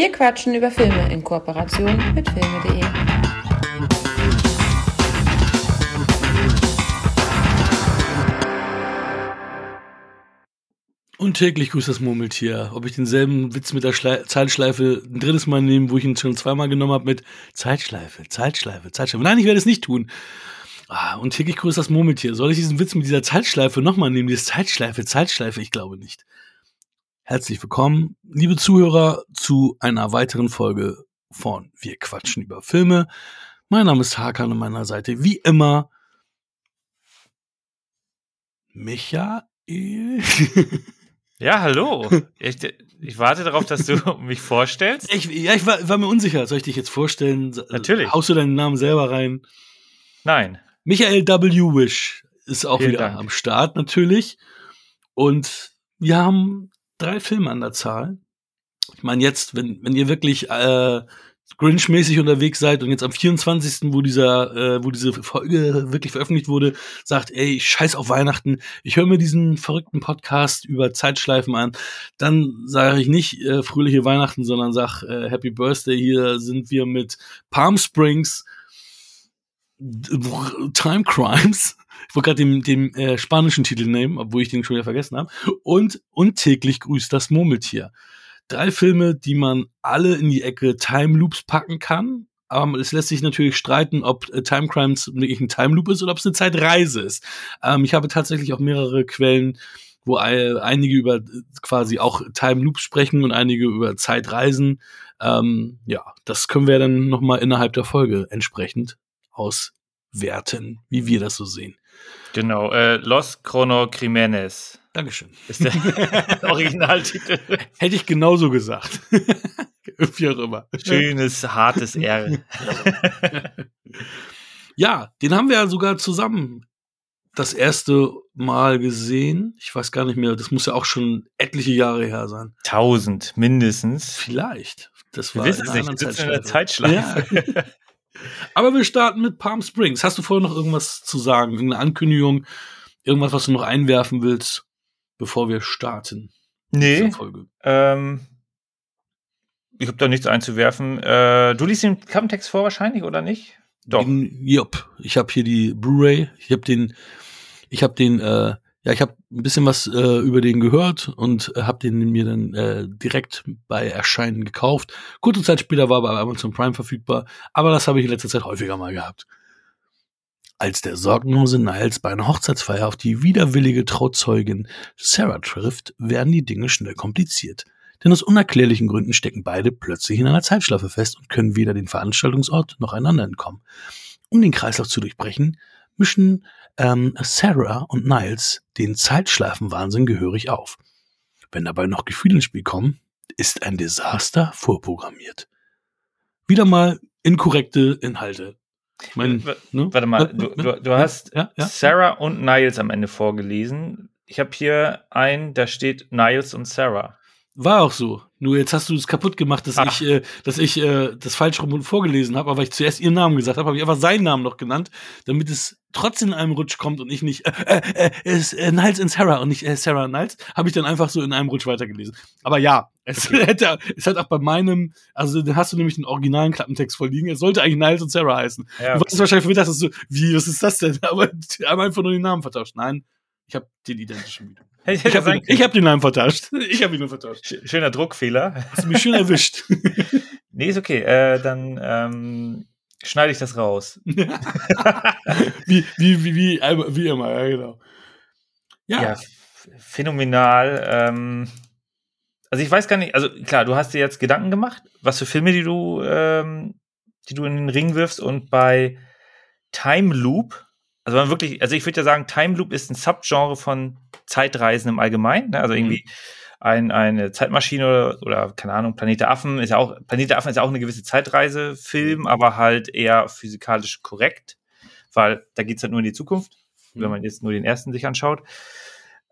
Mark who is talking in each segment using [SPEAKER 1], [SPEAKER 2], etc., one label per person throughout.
[SPEAKER 1] Wir quatschen über Filme in Kooperation mit filme.de.
[SPEAKER 2] Und täglich grüßt das Murmeltier. Ob ich denselben Witz mit der Schle Zeitschleife ein drittes Mal nehme, wo ich ihn schon zweimal genommen habe mit Zeitschleife, Zeitschleife, Zeitschleife. Nein, ich werde es nicht tun. Ah, und täglich grüßt das Murmeltier. Soll ich diesen Witz mit dieser Zeitschleife nochmal nehmen? Diese Zeitschleife, Zeitschleife? Ich glaube nicht. Herzlich willkommen, liebe Zuhörer, zu einer weiteren Folge von Wir quatschen über Filme. Mein Name ist Hakan an meiner Seite, wie immer, Michael.
[SPEAKER 3] Ja, hallo. Ich, ich, warte darauf, dass du mich vorstellst.
[SPEAKER 2] Ich, ja, ich war, war, mir unsicher. Soll ich dich jetzt vorstellen?
[SPEAKER 3] Natürlich.
[SPEAKER 2] Haust du deinen Namen selber rein?
[SPEAKER 3] Nein.
[SPEAKER 2] Michael W. Wish ist auch Vielen wieder Dank. am Start, natürlich. Und wir haben drei Filme an der Zahl. Ich meine, jetzt, wenn, wenn ihr wirklich äh, Grinch-mäßig unterwegs seid und jetzt am 24., wo dieser, äh, wo diese Folge wirklich veröffentlicht wurde, sagt, ey, ich scheiß auf Weihnachten, ich höre mir diesen verrückten Podcast über Zeitschleifen an, dann sage ich nicht äh, fröhliche Weihnachten, sondern sag äh, Happy Birthday. Hier sind wir mit Palm Springs Time Crimes. Ich wollte gerade den, den äh, spanischen Titel nehmen, obwohl ich den schon wieder vergessen habe. Und, und täglich grüßt das Murmeltier drei Filme, die man alle in die Ecke Time Loops packen kann. Aber es lässt sich natürlich streiten, ob äh, Time Crimes wirklich ein Time Loop ist oder ob es eine Zeitreise ist. Ähm, ich habe tatsächlich auch mehrere Quellen, wo einige über quasi auch Time Loops sprechen und einige über Zeitreisen. Ähm, ja, das können wir dann nochmal innerhalb der Folge entsprechend auswerten, wie wir das so sehen.
[SPEAKER 3] Genau, äh, Los Chrono Crimenes.
[SPEAKER 2] Dankeschön.
[SPEAKER 3] Ist der Originaltitel.
[SPEAKER 2] Hätte ich genauso gesagt. Wie auch immer.
[SPEAKER 3] Schönes, hartes R.
[SPEAKER 2] ja, den haben wir ja sogar zusammen das erste Mal gesehen. Ich weiß gar nicht mehr, das muss ja auch schon etliche Jahre her sein.
[SPEAKER 3] Tausend mindestens.
[SPEAKER 2] Vielleicht.
[SPEAKER 3] Das war wir wissen in, nicht, in der Zeitschleife. Ja.
[SPEAKER 2] Aber wir starten mit Palm Springs. Hast du vorher noch irgendwas zu sagen? Irgendeine Ankündigung? Irgendwas, was du noch einwerfen willst, bevor wir starten?
[SPEAKER 3] Nee. Ähm, ich habe da nichts einzuwerfen. Äh, du liest den Klappentext vor wahrscheinlich, oder nicht?
[SPEAKER 2] Doch. Jupp. Ich habe hier die Blu-ray. Ich habe den, ich habe den äh, ja, ich habe ein bisschen was äh, über den gehört und äh, habe den mir dann äh, direkt bei Erscheinen gekauft. Kurze Zeit später war er bei Amazon Prime verfügbar, aber das habe ich in letzter Zeit häufiger mal gehabt. Als der sorgenlose Niles bei einer Hochzeitsfeier auf die widerwillige Trauzeugin Sarah trifft, werden die Dinge schnell kompliziert. Denn aus unerklärlichen Gründen stecken beide plötzlich in einer Zeitschlaufe fest und können weder den Veranstaltungsort noch einander entkommen. Um den Kreislauf zu durchbrechen, mischen ähm, Sarah und Niles den Zeitschleifenwahnsinn gehörig auf. Wenn dabei noch Gefühle ins Spiel kommen, ist ein Desaster vorprogrammiert. Wieder mal inkorrekte Inhalte.
[SPEAKER 3] Mein, ne? Warte mal, du, du, du hast ja, ja? Sarah und Niles am Ende vorgelesen. Ich habe hier ein, da steht Niles und Sarah.
[SPEAKER 2] War auch so. Nur jetzt hast du es kaputt gemacht, dass Ach. ich, äh, dass ich äh, das falsch rum vorgelesen habe, aber weil ich zuerst ihren Namen gesagt habe, habe ich einfach seinen Namen noch genannt, damit es trotzdem in einem Rutsch kommt und ich nicht äh, äh, äh, äh Niles und Sarah und nicht äh, Sarah und Niles, habe ich dann einfach so in einem Rutsch weitergelesen. Aber ja, es okay. hätte, es hat auch bei meinem, also dann hast du nämlich den originalen Klappentext vorliegen. Es sollte eigentlich Niles und Sarah heißen. Ja, okay. Du warst wahrscheinlich verwirrt, dass du, wie, was ist das denn? Aber die haben einfach nur den Namen vertauscht. Nein, ich habe den identischen Video. Ich, ich habe hab den Namen vertauscht. Ich habe ihn nur vertauscht.
[SPEAKER 3] Schöner Druckfehler.
[SPEAKER 2] Hast du mich schön erwischt.
[SPEAKER 3] nee, ist okay. Äh, dann ähm, schneide ich das raus.
[SPEAKER 2] wie, wie, wie, wie, wie immer, ja, genau.
[SPEAKER 3] Ja, ja phänomenal. Ähm, also ich weiß gar nicht, also klar, du hast dir jetzt Gedanken gemacht, was für Filme, die du, ähm, die du in den Ring wirfst und bei Time Loop also man wirklich, also ich würde ja sagen, Time Loop ist ein Subgenre von Zeitreisen im Allgemeinen. Ne? Also irgendwie mhm. ein, eine Zeitmaschine oder, oder, keine Ahnung, Planet der Affen ist ja auch, Planet der Affen ist ja auch eine gewisse Zeitreisefilm, mhm. aber halt eher physikalisch korrekt, weil da geht es halt nur in die Zukunft, mhm. wenn man jetzt nur den ersten sich anschaut.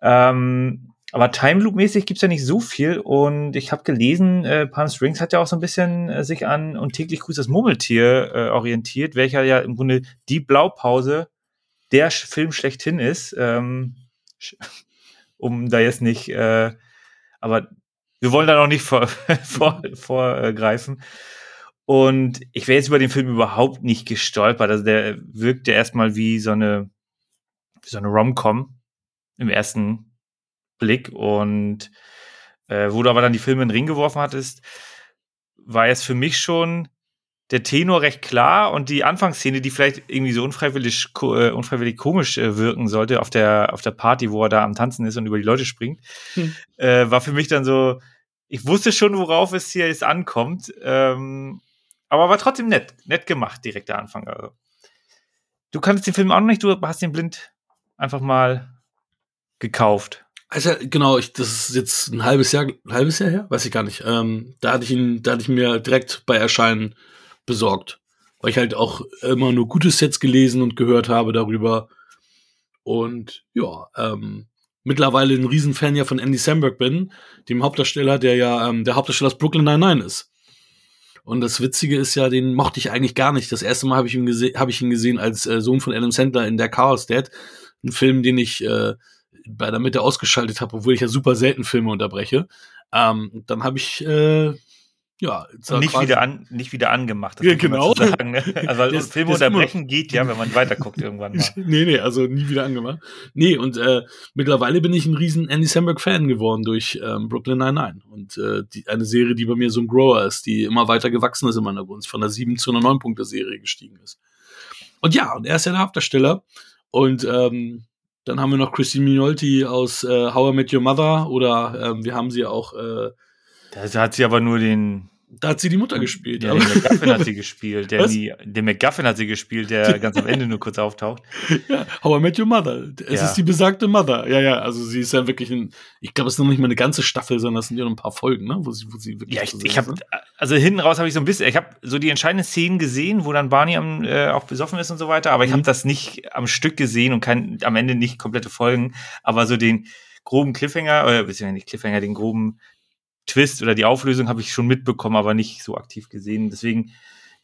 [SPEAKER 3] Ähm, aber Time Loop mäßig gibt's ja nicht so viel und ich habe gelesen, äh, Palm Springs hat ja auch so ein bisschen äh, sich an und täglich grüßt das Murmeltier äh, orientiert, welcher ja im Grunde die Blaupause der Film schlechthin ist, ähm, um da jetzt nicht, äh, aber wir wollen da noch nicht vorgreifen. Vor, vor, äh, und ich wäre jetzt über den Film überhaupt nicht gestolpert. Also der wirkte erstmal wie so eine, so eine Rom-Com im ersten Blick. Und äh, wo du aber dann die Filme in den Ring geworfen hattest, war es für mich schon der Tenor recht klar und die Anfangsszene, die vielleicht irgendwie so unfreiwillig, äh, unfreiwillig komisch äh, wirken sollte auf der, auf der Party, wo er da am Tanzen ist und über die Leute springt, hm. äh, war für mich dann so, ich wusste schon, worauf es hier jetzt ankommt, ähm, aber war trotzdem nett, nett gemacht, direkt der Anfang. Also. Du kannst den Film auch noch nicht, du hast den blind einfach mal gekauft.
[SPEAKER 2] Also genau, ich, das ist jetzt ein halbes Jahr, ein halbes Jahr her, weiß ich gar nicht. Ähm, da hatte ich ihn, da hatte ich mir direkt bei Erscheinen besorgt, weil ich halt auch immer nur gute Sets gelesen und gehört habe darüber. Und ja, ähm, mittlerweile ein Riesenfan ja von Andy Samberg bin, dem Hauptdarsteller, der ja ähm, der Hauptdarsteller aus Brooklyn Nine-Nine ist. Und das Witzige ist ja, den mochte ich eigentlich gar nicht. Das erste Mal habe ich, ihn hab ich ihn gesehen als äh, Sohn von Adam Sandler in Der Chaos Dad. Ein Film, den ich äh, bei der Mitte ausgeschaltet habe, obwohl ich ja super selten Filme unterbreche. Ähm, dann habe ich äh, ja,
[SPEAKER 3] nicht wieder an, nicht wieder angemacht.
[SPEAKER 2] Ja, genau.
[SPEAKER 3] Sagen, ne? Also weil das, Filme unterbrechen immer. geht ja, wenn man weiterguckt irgendwann mal.
[SPEAKER 2] nee, nee, also nie wieder angemacht. Nee, und äh, mittlerweile bin ich ein riesen Andy Samberg Fan geworden durch ähm, Brooklyn Nine-Nine. Und äh, die, eine Serie, die bei mir so ein Grower ist, die immer weiter gewachsen ist in meiner Gunst, von der 7 zu einer 9 Punkte Serie gestiegen ist. Und ja, und er ist ja der Hauptdarsteller. Und ähm, dann haben wir noch Christine Minolti aus äh, How I Met Your Mother oder ähm, wir haben sie auch äh,
[SPEAKER 3] da hat sie aber nur den.
[SPEAKER 2] Da hat sie die Mutter gespielt.
[SPEAKER 3] Ja, den McGuffin hat sie gespielt. Der, nie, den McGuffin hat sie gespielt, der ganz am Ende nur kurz auftaucht.
[SPEAKER 2] Ja, How I Met Your Mother. Es ja. ist die besagte Mother. Ja, ja, also sie ist ja wirklich ein, ich glaube, es ist noch nicht mal eine ganze Staffel, sondern es sind ja noch ein paar Folgen, ne, wo sie, wo sie wirklich.
[SPEAKER 3] Ja, ich, ich habe, also hinten raus habe ich so ein bisschen, ich habe so die entscheidenden Szenen gesehen, wo dann Barney am, äh, auch besoffen ist und so weiter, aber ich mhm. habe das nicht am Stück gesehen und kein, am Ende nicht komplette Folgen, aber so den groben Cliffhanger, oder beziehungsweise nicht Cliffhanger, den groben Twist oder die Auflösung habe ich schon mitbekommen, aber nicht so aktiv gesehen. Deswegen,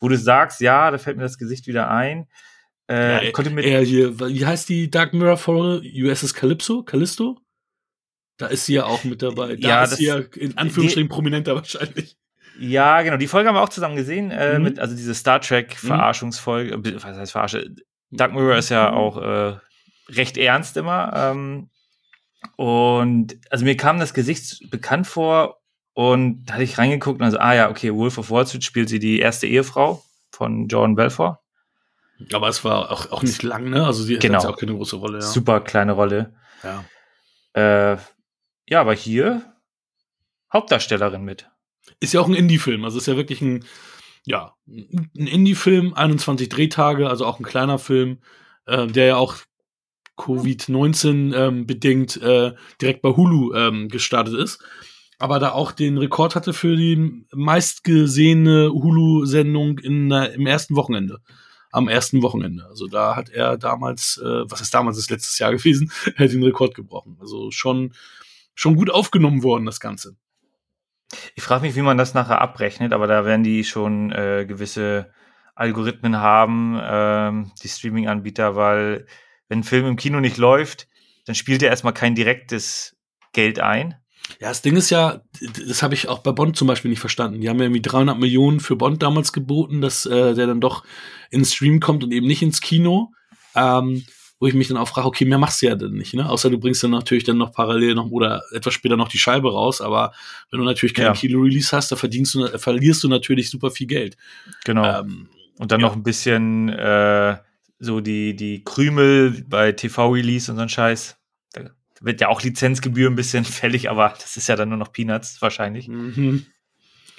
[SPEAKER 3] wo du sagst, ja, da fällt mir das Gesicht wieder ein.
[SPEAKER 2] Äh, ja, konnte mit er hier, wie heißt die Dark Mirror Folge? USS Calypso? Callisto? Da ist sie ja auch mit dabei. Da ja, ist sie ja in Anführungsstrichen die, prominenter wahrscheinlich.
[SPEAKER 3] Ja, genau. Die Folge haben wir auch zusammen gesehen. Äh, mhm. mit, also diese Star Trek mhm. Verarschungsfolge. Mhm. Was heißt Verarsche? Dark Mirror ist ja mhm. auch äh, recht ernst immer. Ähm, und also mir kam das Gesicht bekannt vor und da hatte ich reingeguckt und also, ah ja, okay, Wolf of Wall Street spielt sie die erste Ehefrau von Jordan Belfort.
[SPEAKER 2] Aber es war auch, auch nicht lang, ne? Also sie
[SPEAKER 3] genau.
[SPEAKER 2] hat auch keine große Rolle. Ja.
[SPEAKER 3] Super kleine Rolle.
[SPEAKER 2] Ja.
[SPEAKER 3] Äh, ja, aber hier Hauptdarstellerin mit.
[SPEAKER 2] Ist ja auch ein Indie-Film. Also ist ja wirklich ein, ja, ein Indie-Film, 21 Drehtage, also auch ein kleiner Film, äh, der ja auch Covid-19 ähm, bedingt äh, direkt bei Hulu ähm, gestartet ist aber da auch den Rekord hatte für die meistgesehene Hulu-Sendung im ersten Wochenende. Am ersten Wochenende. Also da hat er damals, äh, was ist damals, ist letztes Jahr gewesen, er hat den Rekord gebrochen. Also schon, schon gut aufgenommen worden, das Ganze.
[SPEAKER 3] Ich frage mich, wie man das nachher abrechnet, aber da werden die schon äh, gewisse Algorithmen haben, ähm, die Streaming-Anbieter, weil wenn ein Film im Kino nicht läuft, dann spielt er erstmal kein direktes Geld ein,
[SPEAKER 2] ja, das Ding ist ja, das habe ich auch bei Bond zum Beispiel nicht verstanden. Die haben ja irgendwie 300 Millionen für Bond damals geboten, dass äh, der dann doch ins Stream kommt und eben nicht ins Kino. Ähm, wo ich mich dann auch frage, okay, mehr machst du ja dann nicht, ne? Außer du bringst dann natürlich dann noch parallel noch oder etwas später noch die Scheibe raus, aber wenn du natürlich keinen ja. Kino-Release hast, da verdienst du, verlierst du natürlich super viel Geld.
[SPEAKER 3] Genau. Ähm, und dann ja. noch ein bisschen äh, so die, die Krümel bei TV-Release und so ein Scheiß wird ja auch Lizenzgebühr ein bisschen fällig, aber das ist ja dann nur noch Peanuts wahrscheinlich.
[SPEAKER 2] Mhm.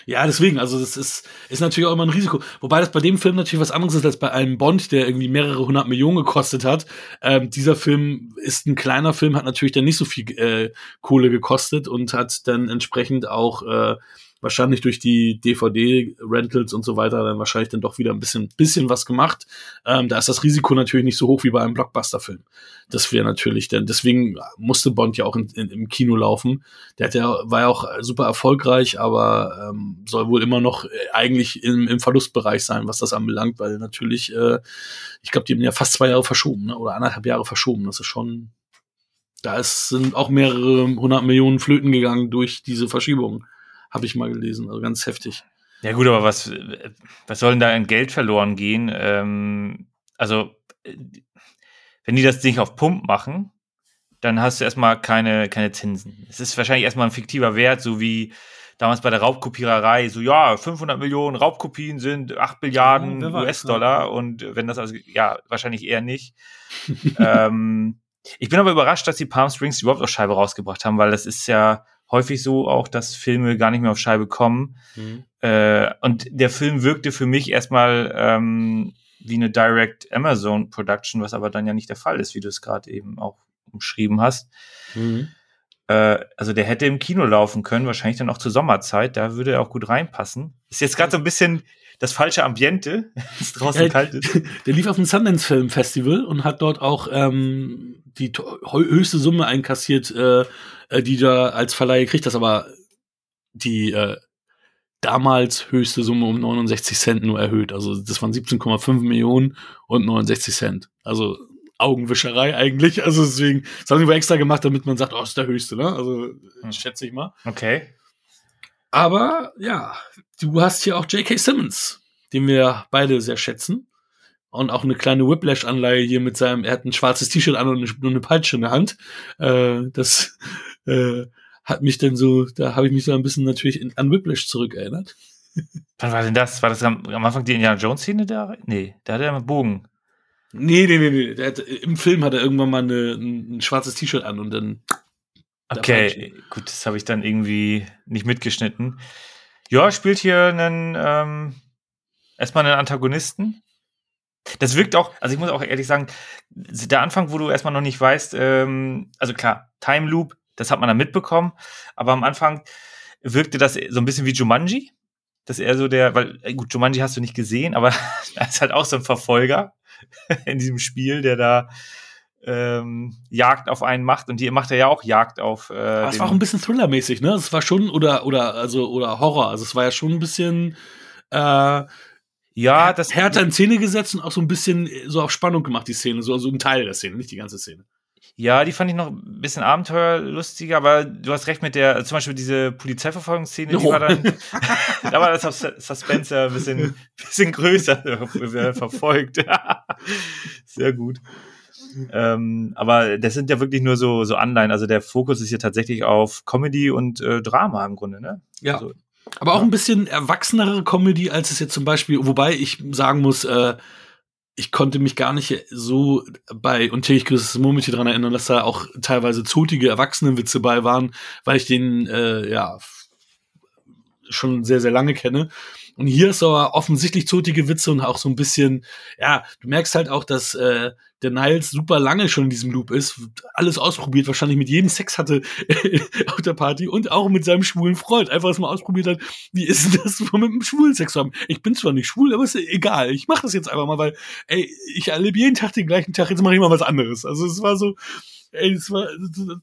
[SPEAKER 2] Ja, deswegen, also das ist, ist natürlich auch immer ein Risiko. Wobei das bei dem Film natürlich was anderes ist als bei einem Bond, der irgendwie mehrere hundert Millionen gekostet hat. Ähm, dieser Film ist ein kleiner Film, hat natürlich dann nicht so viel äh, Kohle gekostet und hat dann entsprechend auch äh, wahrscheinlich durch die DVD-Rentals und so weiter dann wahrscheinlich dann doch wieder ein bisschen, bisschen was gemacht. Ähm, da ist das Risiko natürlich nicht so hoch wie bei einem Blockbuster-Film. Das wäre natürlich dann, deswegen musste Bond ja auch in, in, im Kino laufen. Der hat ja, war ja auch super erfolgreich, aber ähm, soll wohl immer noch eigentlich im, im Verlustbereich sein, was das anbelangt, weil natürlich, äh, ich glaube, die haben ja fast zwei Jahre verschoben, ne? oder anderthalb Jahre verschoben. Das ist schon, Da sind auch mehrere hundert Millionen Flöten gegangen durch diese Verschiebung. Habe ich mal gelesen. Also ganz heftig.
[SPEAKER 3] Ja, gut, aber was, was soll denn da an Geld verloren gehen? Ähm, also, wenn die das Ding auf Pump machen, dann hast du erstmal keine, keine Zinsen. Es ist wahrscheinlich erstmal ein fiktiver Wert, so wie damals bei der Raubkopiererei, so ja, 500 Millionen Raubkopien sind 8 Milliarden ja, US-Dollar und wenn das also, ja, wahrscheinlich eher nicht. ähm, ich bin aber überrascht, dass die Palm Springs überhaupt auf Scheibe rausgebracht haben, weil das ist ja häufig so auch, dass Filme gar nicht mehr auf Scheibe kommen. Mhm. Äh, und der Film wirkte für mich erstmal ähm, wie eine Direct Amazon Production, was aber dann ja nicht der Fall ist, wie du es gerade eben auch umschrieben hast. Mhm. Äh, also der hätte im Kino laufen können, wahrscheinlich dann auch zur Sommerzeit, da würde er auch gut reinpassen. Ist jetzt gerade so ein bisschen das falsche Ambiente, es draußen ja, kalt ist.
[SPEAKER 2] Der lief auf dem Sundance Film Festival und hat dort auch ähm, die höchste Summe einkassiert, äh, äh, die da als Verleih kriegt, das aber die äh, damals höchste Summe um 69 Cent nur erhöht. Also das waren 17,5 Millionen und 69 Cent. Also Augenwischerei eigentlich. Also deswegen, das haben sie wohl extra gemacht, damit man sagt, oh, ist der höchste, ne? Also hm. schätze ich mal.
[SPEAKER 3] Okay.
[SPEAKER 2] Aber ja, du hast hier auch J.K. Simmons, den wir beide sehr schätzen. Und auch eine kleine Whiplash-Anleihe hier mit seinem, er hat ein schwarzes T-Shirt an und eine, eine Peitsche in der Hand. Äh, das äh, hat mich dann so, da habe ich mich so ein bisschen natürlich in, an Whiplash zurückerinnert.
[SPEAKER 3] Wann war denn das? War das am, am Anfang die Indiana Jones-Szene da? Nee, da hat er einen Bogen.
[SPEAKER 2] Nee, nee, nee, nee. Hat, Im Film hat er irgendwann mal eine, ein, ein schwarzes T-Shirt an und dann.
[SPEAKER 3] Okay, gut, das habe ich dann irgendwie nicht mitgeschnitten. Ja, spielt hier einen ähm, erstmal einen Antagonisten. Das wirkt auch, also ich muss auch ehrlich sagen, der Anfang, wo du erstmal noch nicht weißt, ähm, also klar, Time Loop, das hat man dann mitbekommen, aber am Anfang wirkte das so ein bisschen wie Jumanji, dass er so der, weil äh, gut, Jumanji hast du nicht gesehen, aber er ist halt auch so ein Verfolger in diesem Spiel, der da ähm, Jagd auf einen macht und die macht er ja auch Jagd auf. Äh,
[SPEAKER 2] Aber es war auch ein bisschen Thrillermäßig, ne? Es war schon oder oder also oder Horror, also es war ja schon ein bisschen äh, ja, das härter in Szene gesetzt und auch so ein bisschen so auf Spannung gemacht die Szene, so also ein Teil der Szene, nicht die ganze Szene.
[SPEAKER 3] Ja, die fand ich noch ein bisschen abenteuerlustiger, aber du hast recht mit der, zum Beispiel diese Polizeiverfolgungsszene, die oh. war dann, da war das Suspense ein bisschen, bisschen größer verfolgt. Sehr gut. Ähm, aber das sind ja wirklich nur so, so Anleihen. Also der Fokus ist hier tatsächlich auf Comedy und äh, Drama im Grunde, ne?
[SPEAKER 2] Ja.
[SPEAKER 3] Also,
[SPEAKER 2] aber auch ja. ein bisschen erwachsenere Comedy, als es jetzt zum Beispiel, wobei ich sagen muss, äh, ich konnte mich gar nicht so bei und täglich grüßes Murmeltier dran erinnern, dass da auch teilweise zotige Erwachsenenwitze bei waren, weil ich den äh, ja schon sehr, sehr lange kenne. Und hier ist aber offensichtlich zotige Witze und auch so ein bisschen, ja, du merkst halt auch, dass äh, der Niles super lange schon in diesem Loop ist, alles ausprobiert, wahrscheinlich mit jedem Sex hatte auf der Party und auch mit seinem schwulen Freund. Einfach mal ausprobiert hat, wie ist denn das, mit einem schwulen Sex zu haben? Ich bin zwar nicht schwul, aber ist egal. Ich mache das jetzt einfach mal, weil, ey, ich erlebe jeden Tag den gleichen Tag, jetzt mache ich mal was anderes. Also es war so, ey, das war,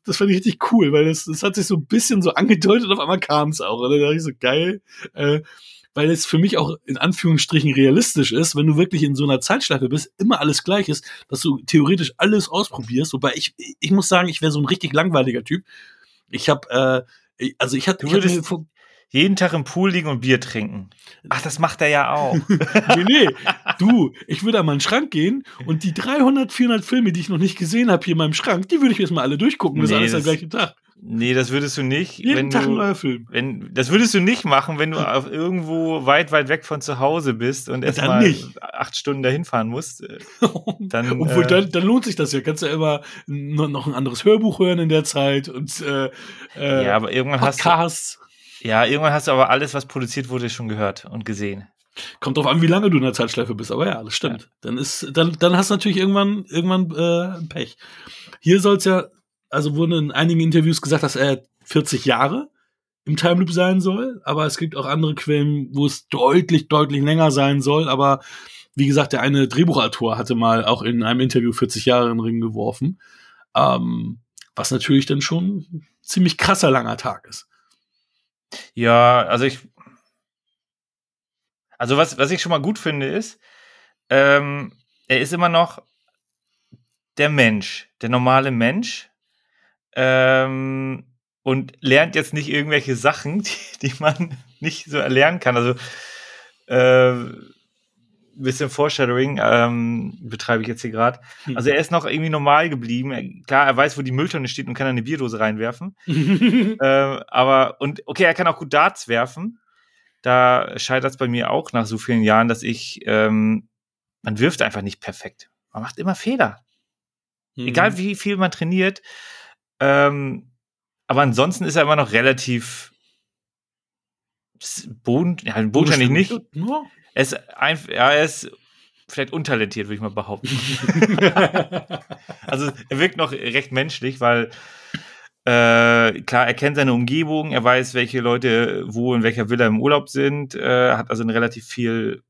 [SPEAKER 2] das fand ich richtig cool, weil das, das hat sich so ein bisschen so angedeutet, auf einmal kam es auch. Und dann dachte ich so, geil. Äh, weil es für mich auch in Anführungsstrichen realistisch ist, wenn du wirklich in so einer Zeitschleife bist, immer alles gleich ist, dass du theoretisch alles ausprobierst. Wobei ich, ich muss sagen, ich wäre so ein richtig langweiliger Typ. Ich habe, äh, also ich hatte,
[SPEAKER 3] würdest hab jeden Tag im Pool liegen und Bier trinken. Ach, das macht er ja auch.
[SPEAKER 2] nee, nee, du, ich würde an meinen Schrank gehen und die 300, 400 Filme, die ich noch nicht gesehen habe hier in meinem Schrank, die würde ich jetzt mal alle durchgucken. Nee, das ist alles am gleichen Tag.
[SPEAKER 3] Nee, das würdest du nicht.
[SPEAKER 2] Jeden
[SPEAKER 3] wenn
[SPEAKER 2] Tag ein neuer Film.
[SPEAKER 3] Wenn, das würdest du nicht machen, wenn du irgendwo weit, weit weg von zu Hause bist und erstmal acht Stunden dahin fahren musst. Äh,
[SPEAKER 2] dann, Obwohl, äh, dann, dann lohnt sich das ja. Kannst du ja immer noch ein anderes Hörbuch hören in der Zeit und äh,
[SPEAKER 3] äh, Ja, aber irgendwann Podcasts. hast du. Ja, irgendwann hast du aber alles, was produziert wurde, schon gehört und gesehen.
[SPEAKER 2] Kommt drauf an, wie lange du in der Zeitschleife bist, aber ja, das stimmt. Ja. Dann ist, dann, dann hast du natürlich irgendwann, irgendwann äh, Pech. Hier soll es ja also wurde in einigen Interviews gesagt, dass er 40 Jahre im Time Loop sein soll, aber es gibt auch andere Quellen, wo es deutlich, deutlich länger sein soll, aber wie gesagt, der eine Drehbuchautor hatte mal auch in einem Interview 40 Jahre in den Ring geworfen, ähm, was natürlich dann schon ein ziemlich krasser langer Tag ist.
[SPEAKER 3] Ja, also ich, also was, was ich schon mal gut finde ist, ähm, er ist immer noch der Mensch, der normale Mensch, ähm, und lernt jetzt nicht irgendwelche Sachen, die, die man nicht so erlernen kann. Also äh, bisschen Foreshadowing ähm, betreibe ich jetzt hier gerade. Hm. Also er ist noch irgendwie normal geblieben. Klar, er weiß, wo die Mülltonne steht und kann eine Bierdose reinwerfen. äh, aber und okay, er kann auch gut Darts werfen. Da scheitert es bei mir auch nach so vielen Jahren, dass ich ähm, man wirft einfach nicht perfekt. Man macht immer Fehler. Hm. Egal wie viel man trainiert. Ähm, aber ansonsten ist er immer noch relativ Boden, ja, bodenständig nicht. Er ist, ein, ja, er ist vielleicht untalentiert, würde ich mal behaupten. also er wirkt noch recht menschlich, weil äh, klar, er kennt seine Umgebung, er weiß, welche Leute wo in welcher Villa im Urlaub sind, äh, hat also relativ viel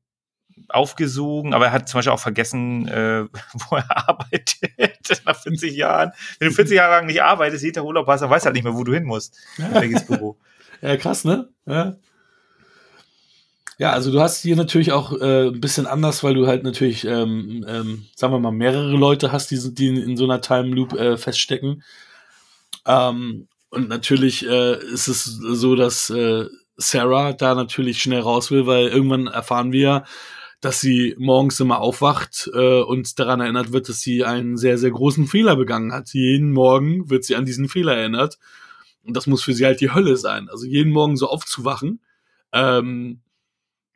[SPEAKER 3] aufgesogen, aber er hat zum Beispiel auch vergessen, äh, wo er arbeitet nach 40 Jahren. Wenn du 40 Jahre lang nicht arbeitest, jeder Urlaub hast, dann weißt du halt nicht mehr, wo du hin musst. Ja. Welches
[SPEAKER 2] Büro. Ja, krass, ne? Ja. Ja, also du hast hier natürlich auch äh, ein bisschen anders, weil du halt natürlich, ähm, ähm, sagen wir mal, mehrere Leute hast, die, die in, so einer Time Loop äh, feststecken. Ähm, und natürlich äh, ist es so, dass äh, Sarah da natürlich schnell raus will, weil irgendwann erfahren wir, dass sie morgens immer aufwacht äh, und daran erinnert wird, dass sie einen sehr, sehr großen Fehler begangen hat. Jeden Morgen wird sie an diesen Fehler erinnert. Und das muss für sie halt die Hölle sein. Also jeden Morgen so aufzuwachen, ähm,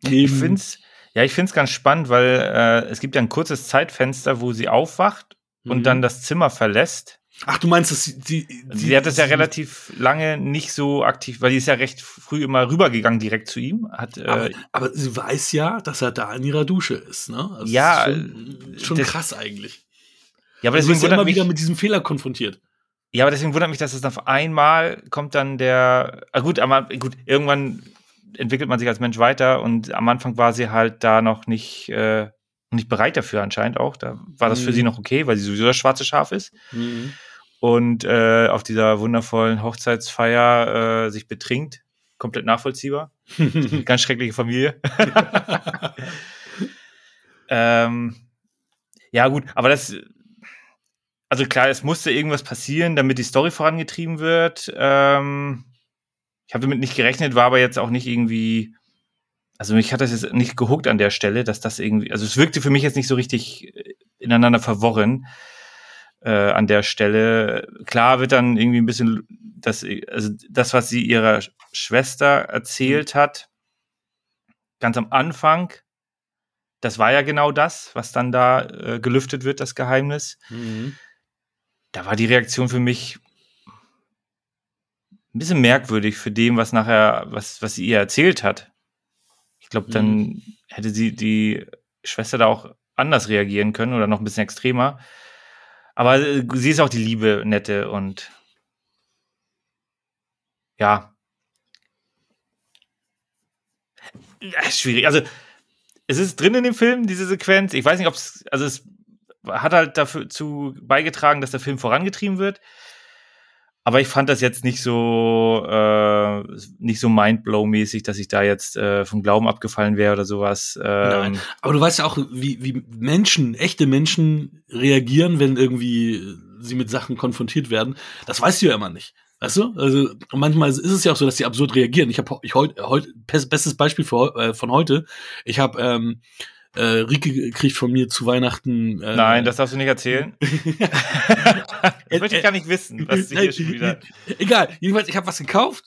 [SPEAKER 3] ich finde es ja, ich finde es ganz spannend, weil äh, es gibt ja ein kurzes Zeitfenster, wo sie aufwacht mhm. und dann das Zimmer verlässt.
[SPEAKER 2] Ach, du meinst, dass sie,
[SPEAKER 3] die, die, sie hat das ja relativ lange nicht so aktiv, weil sie ist ja recht früh immer rübergegangen direkt zu ihm. Hat,
[SPEAKER 2] aber, äh, aber sie weiß ja, dass er da in ihrer Dusche ist, ne?
[SPEAKER 3] Also ja,
[SPEAKER 2] schon, schon das, krass eigentlich.
[SPEAKER 3] Ja, aber deswegen
[SPEAKER 2] wird immer mich, wieder mit diesem Fehler konfrontiert.
[SPEAKER 3] Ja, aber deswegen wundert mich, dass es auf einmal kommt dann der. Ah, gut, aber gut, irgendwann entwickelt man sich als Mensch weiter und am Anfang war sie halt da noch nicht, äh, nicht bereit dafür anscheinend auch. Da war das mhm. für sie noch okay, weil sie sowieso das schwarze Schaf ist. Mhm. Und äh, auf dieser wundervollen Hochzeitsfeier äh, sich betrinkt. Komplett nachvollziehbar. Ganz schreckliche Familie. ähm, ja, gut, aber das, also klar, es musste irgendwas passieren, damit die Story vorangetrieben wird. Ähm, ich habe damit nicht gerechnet, war aber jetzt auch nicht irgendwie, also mich hat das jetzt nicht gehuckt an der Stelle, dass das irgendwie, also es wirkte für mich jetzt nicht so richtig äh, ineinander verworren äh, an der Stelle. Klar wird dann irgendwie ein bisschen das, also das, was sie ihrer Schwester erzählt mhm. hat, ganz am Anfang, das war ja genau das, was dann da äh, gelüftet wird, das Geheimnis. Mhm. Da war die Reaktion für mich ein bisschen merkwürdig für dem, was nachher, was, was sie ihr erzählt hat. Ich glaube, dann mhm. hätte sie die Schwester da auch anders reagieren können oder noch ein bisschen extremer. Aber äh, sie ist auch die liebe, nette und ja. Schwierig. Also, es ist drin in dem Film, diese Sequenz. Ich weiß nicht, ob es, also es hat halt dazu beigetragen, dass der Film vorangetrieben wird. Aber ich fand das jetzt nicht so, äh, nicht so mindblow-mäßig, dass ich da jetzt äh, vom Glauben abgefallen wäre oder sowas. Ähm, Nein.
[SPEAKER 2] Aber du weißt ja auch, wie, wie Menschen, echte Menschen reagieren, wenn irgendwie sie mit Sachen konfrontiert werden. Das weißt du ja immer nicht. Weißt du? Also manchmal ist es ja auch so, dass sie absurd reagieren. Ich habe ich heute, heute bestes Beispiel für, äh, von heute. Ich habe ähm, äh, Rike kriegt von mir zu Weihnachten.
[SPEAKER 3] Äh, Nein, das darfst du nicht erzählen. das möchte ich gar nicht wissen, was hier schon wieder.
[SPEAKER 2] Egal, jedenfalls, ich habe was gekauft.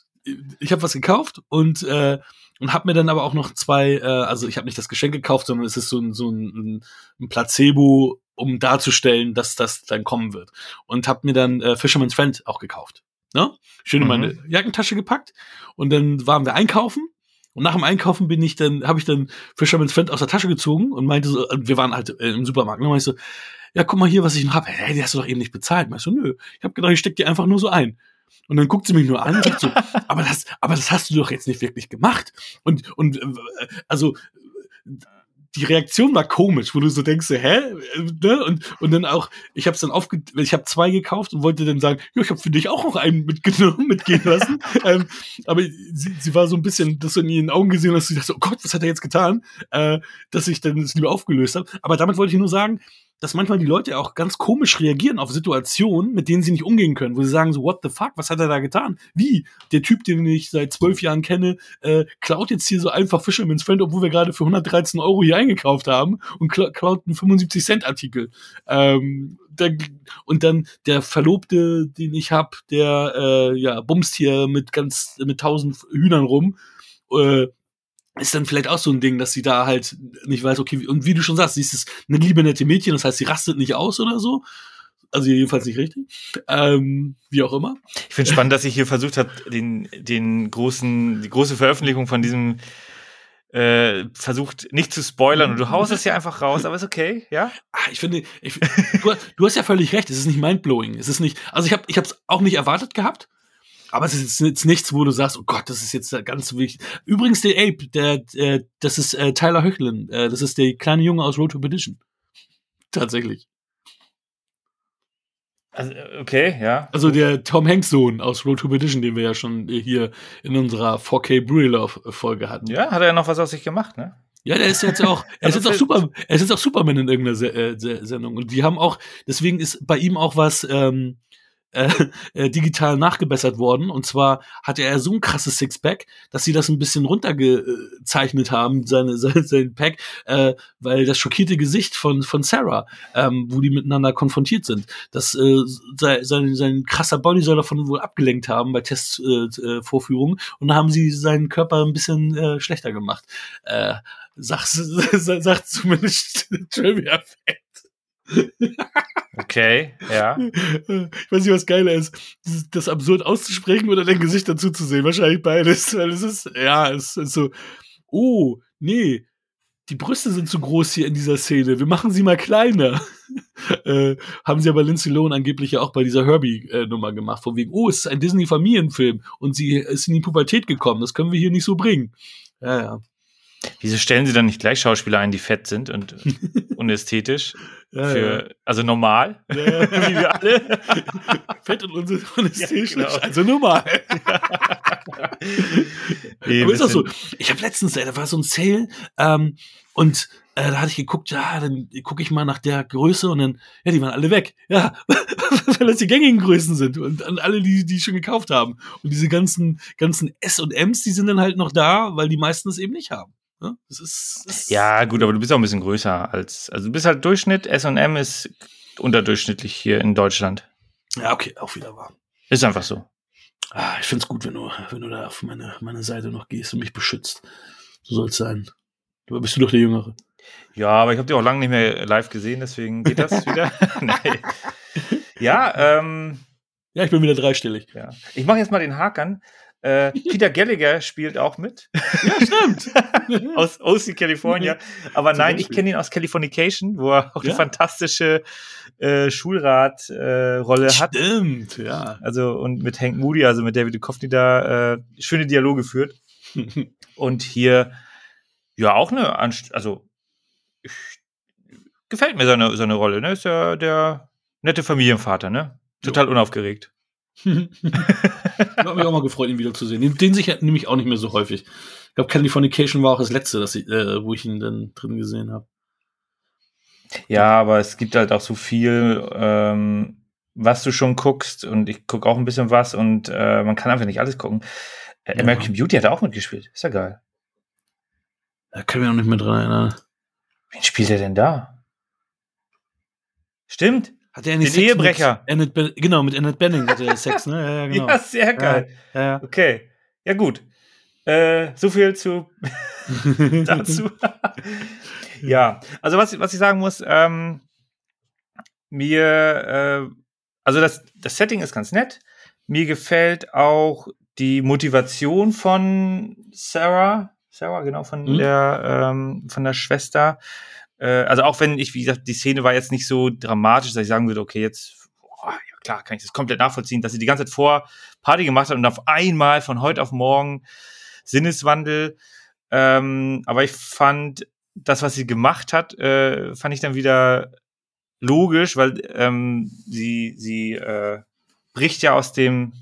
[SPEAKER 2] Ich habe was gekauft und äh, und habe mir dann aber auch noch zwei, äh, also ich habe nicht das Geschenk gekauft, sondern es ist so ein, so ein, ein Placebo, um darzustellen, dass das dann kommen wird. Und habe mir dann äh, Fisherman's Friend auch gekauft. Ne? Schön in mhm. meine Jackentasche gepackt und dann waren wir einkaufen und nach dem Einkaufen bin ich dann, habe ich dann Fisherman's Friend aus der Tasche gezogen und meinte so, wir waren halt äh, im Supermarkt, ne, und meinte so, ja, guck mal hier, was ich noch habe. Hey, die hast du doch eben nicht bezahlt. Meinst du, nö. Ich habe gedacht, ich steck die einfach nur so ein. Und dann guckt sie mich nur an und sagt so, aber das, aber das hast du doch jetzt nicht wirklich gemacht. Und, und, äh, also, die Reaktion war komisch, wo du so denkst, hä? Ne? Und, und dann auch, ich habe es dann aufge ich habe zwei gekauft und wollte dann sagen, ja, ich habe für dich auch noch einen mitgenommen, mitgehen lassen. ähm, aber sie, sie war so ein bisschen, das so in ihren Augen gesehen, dass sie dachte, oh Gott, was hat er jetzt getan? Äh, dass ich dann das lieber aufgelöst habe. Aber damit wollte ich nur sagen, dass manchmal die Leute auch ganz komisch reagieren auf Situationen, mit denen sie nicht umgehen können, wo sie sagen so, what the fuck, was hat er da getan? Wie? Der Typ, den ich seit zwölf Jahren kenne, äh, klaut jetzt hier so einfach Fisherman's Friend, obwohl wir gerade für 113 Euro hier eingekauft haben und klaut einen 75 Cent Artikel. Ähm, der, und dann der Verlobte, den ich hab, der äh, ja bumst hier mit ganz mit tausend Hühnern rum. Äh, ist dann vielleicht auch so ein Ding, dass sie da halt nicht weiß, okay, und wie du schon sagst, sie ist eine liebe nette Mädchen, das heißt, sie rastet nicht aus oder so. Also jedenfalls nicht richtig. Ähm, wie auch immer.
[SPEAKER 3] Ich finde spannend, dass ich hier versucht habe, den, den großen, die große Veröffentlichung von diesem äh, versucht nicht zu spoilern und du haust es ja einfach raus, aber ist okay, ja?
[SPEAKER 2] Ah, ich finde, ich, du, du, hast ja völlig recht, es ist nicht mindblowing. Es ist nicht, also ich habe ich es auch nicht erwartet gehabt. Aber es ist jetzt nichts, wo du sagst, oh Gott, das ist jetzt ganz wichtig. Übrigens, der Ape, der, äh, das ist äh, Tyler Höchlin. Äh, das ist der kleine Junge aus Road to Perdition. Tatsächlich.
[SPEAKER 3] Also, okay, ja.
[SPEAKER 2] Also der Tom Hanks Sohn aus Road to Perdition, den wir ja schon hier in unserer 4K Blu-ray Folge hatten.
[SPEAKER 3] Ja, hat er ja noch was aus sich gemacht, ne?
[SPEAKER 2] Ja, der ist jetzt auch, er ist jetzt auch super, er ist jetzt auch Superman in irgendeiner Se äh, Sendung. Und die haben auch, deswegen ist bei ihm auch was, ähm, äh, äh, digital nachgebessert worden. Und zwar hatte er so ein krasses Sixpack, dass sie das ein bisschen runtergezeichnet haben, seine, sein, sein Pack, äh, weil das schockierte Gesicht von, von Sarah, ähm, wo die miteinander konfrontiert sind, das äh, sein, sein krasser Body soll davon wohl abgelenkt haben bei Testvorführungen äh, und dann haben sie seinen Körper ein bisschen äh, schlechter gemacht. Äh, sagt, sagt zumindest Trivia Fact.
[SPEAKER 3] Okay, ja.
[SPEAKER 2] Ich weiß nicht, was geiler ist, das absurd auszusprechen oder dein Gesicht dazu zu sehen. Wahrscheinlich beides, weil es ist, ja, es ist so, oh, nee, die Brüste sind zu groß hier in dieser Szene. Wir machen sie mal kleiner. äh, haben sie aber Lindsay Lohan angeblich ja auch bei dieser Herbie-Nummer gemacht. Von wegen, oh, es ist ein Disney-Familienfilm und sie ist in die Pubertät gekommen. Das können wir hier nicht so bringen. Ja, ja.
[SPEAKER 3] Wieso stellen sie dann nicht gleich Schauspieler ein, die fett sind und unästhetisch? Ja, für, ja. Also normal, ja, wie wir alle.
[SPEAKER 2] fett und unästhetisch, genau. also normal. nee, Aber ist auch so. Ich habe letztens, da war so ein Sale ähm, und äh, da hatte ich geguckt, ja, dann gucke ich mal nach der Größe und dann, ja, die waren alle weg. Ja, weil das die gängigen Größen sind und, und alle, die die schon gekauft haben. Und diese ganzen ganzen S und Ms, die sind dann halt noch da, weil die meisten es eben nicht haben. Ne? Das ist,
[SPEAKER 3] das ja, gut, aber du bist auch ein bisschen größer als, also du bist halt Durchschnitt, SM ist unterdurchschnittlich hier in Deutschland.
[SPEAKER 2] Ja, okay, auch wieder wahr.
[SPEAKER 3] Ist einfach so.
[SPEAKER 2] Ah, ich find's gut, wenn du, wenn du da auf meine, meine Seite noch gehst und mich beschützt. So soll's sein. Du bist du doch der Jüngere.
[SPEAKER 3] Ja, aber ich habe die auch lange nicht mehr live gesehen, deswegen geht das wieder. nee. Ja, ähm.
[SPEAKER 2] Ja, ich bin wieder dreistellig.
[SPEAKER 3] Ja. Ich mache jetzt mal den Haken. Äh, Peter Gallagher spielt auch mit.
[SPEAKER 2] Ja, stimmt.
[SPEAKER 3] aus OC California. Aber nein, ich kenne ihn aus Californication, wo er auch ja. eine fantastische äh, Schulratrolle äh, hat.
[SPEAKER 2] Stimmt, ja.
[SPEAKER 3] Also und mit Hank Moody, also mit David Duchovny da äh, schöne Dialoge führt. und hier ja auch eine, Anst also ich, gefällt mir seine, seine Rolle, ne? Ist ja der nette Familienvater, ne? Total jo. unaufgeregt
[SPEAKER 2] ich habe mich auch mal gefreut, ihn wiederzusehen. Den, den sich nämlich auch nicht mehr so häufig. Ich glaube, Californication war auch das letzte, das ich, äh, wo ich ihn dann drin gesehen habe.
[SPEAKER 3] Ja, aber es gibt halt auch so viel, ähm, was du schon guckst und ich gucke auch ein bisschen was und äh, man kann einfach nicht alles gucken. Äh, ja. American Beauty hat auch mitgespielt. Ist ja geil.
[SPEAKER 2] Da ich mich noch nicht mehr dran erinnern.
[SPEAKER 3] Wen spielt er denn da? Stimmt.
[SPEAKER 2] Hat er nicht
[SPEAKER 3] Den Ehebrecher.
[SPEAKER 2] Mit Annette genau, mit Annette Benning hatte er Sex, ne? Ja, ja, genau.
[SPEAKER 3] ja sehr geil. Ja, ja. Okay. Ja, gut. Äh, so viel zu dazu. ja, also was, was ich sagen muss, ähm, mir, äh, also das, das Setting ist ganz nett. Mir gefällt auch die Motivation von Sarah, Sarah, genau, von mhm. der, ähm, von der Schwester. Äh, also auch wenn ich, wie gesagt, die Szene war jetzt nicht so dramatisch, dass ich sagen würde, okay, jetzt, oh, ja klar, kann ich das komplett nachvollziehen, dass sie die ganze Zeit vor Party gemacht hat und auf einmal von heute auf morgen Sinneswandel. Ähm, aber ich fand das, was sie gemacht hat, äh, fand ich dann wieder logisch, weil ähm, sie, sie äh, bricht ja aus dem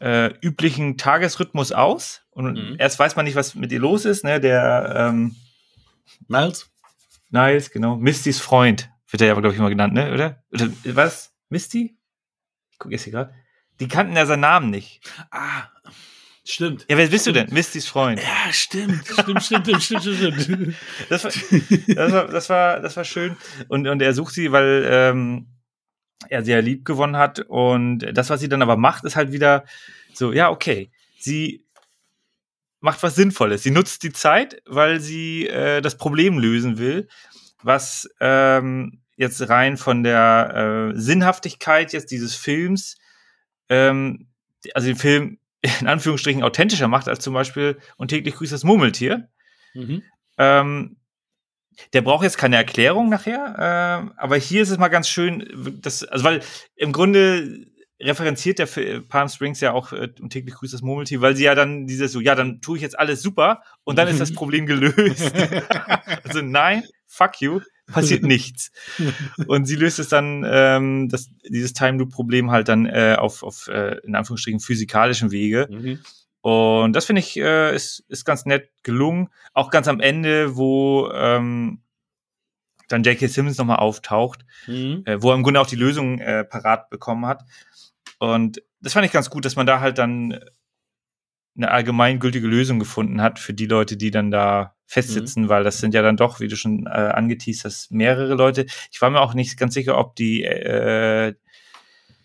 [SPEAKER 3] äh, üblichen Tagesrhythmus aus und mhm. erst weiß man nicht, was mit ihr los ist. Ne? Der ähm,
[SPEAKER 2] Miles?
[SPEAKER 3] Niles, genau. Mistys Freund. wird er ja, glaube ich, immer genannt, ne? Oder? Oder was? Misty? Ich gucke jetzt hier gerade. Die kannten ja seinen Namen nicht.
[SPEAKER 2] Ah, stimmt.
[SPEAKER 3] Ja, wer bist du denn? Mistys Freund.
[SPEAKER 2] Ja, stimmt. Stimmt, stimmt, stimmt, stimmt, stimmt.
[SPEAKER 3] Das war, das war, das war, das war schön. Und, und er sucht sie, weil ähm, er sie ja lieb gewonnen hat. Und das, was sie dann aber macht, ist halt wieder so, ja, okay. Sie macht was Sinnvolles. Sie nutzt die Zeit, weil sie äh, das Problem lösen will, was ähm, jetzt rein von der äh, Sinnhaftigkeit jetzt dieses Films, ähm, also den Film in Anführungsstrichen authentischer macht als zum Beispiel und täglich grüßt das Murmeltier.
[SPEAKER 2] Mhm.
[SPEAKER 3] Ähm, der braucht jetzt keine Erklärung nachher, äh, aber hier ist es mal ganz schön, dass, also weil im Grunde referenziert der Film Palm Springs ja auch äh, und täglich grüßt das Murmeltier, weil sie ja dann dieses so, ja, dann tue ich jetzt alles super und dann ist das Problem gelöst. also nein, fuck you, passiert nichts. Und sie löst es dann, ähm, das, dieses Time Loop Problem halt dann äh, auf, auf äh, in Anführungsstrichen physikalischen Wege.
[SPEAKER 2] Mhm.
[SPEAKER 3] Und das finde ich äh, ist, ist ganz nett gelungen. Auch ganz am Ende, wo ähm, dann J.K. Simmons nochmal auftaucht,
[SPEAKER 2] Mhm.
[SPEAKER 3] äh, wo er im Grunde auch die Lösung äh, parat bekommen hat. Und das fand ich ganz gut, dass man da halt dann eine allgemeingültige Lösung gefunden hat für die Leute, die dann da festsitzen, weil das sind ja dann doch, wie du schon äh, angeteased hast, mehrere Leute. Ich war mir auch nicht ganz sicher, ob die äh,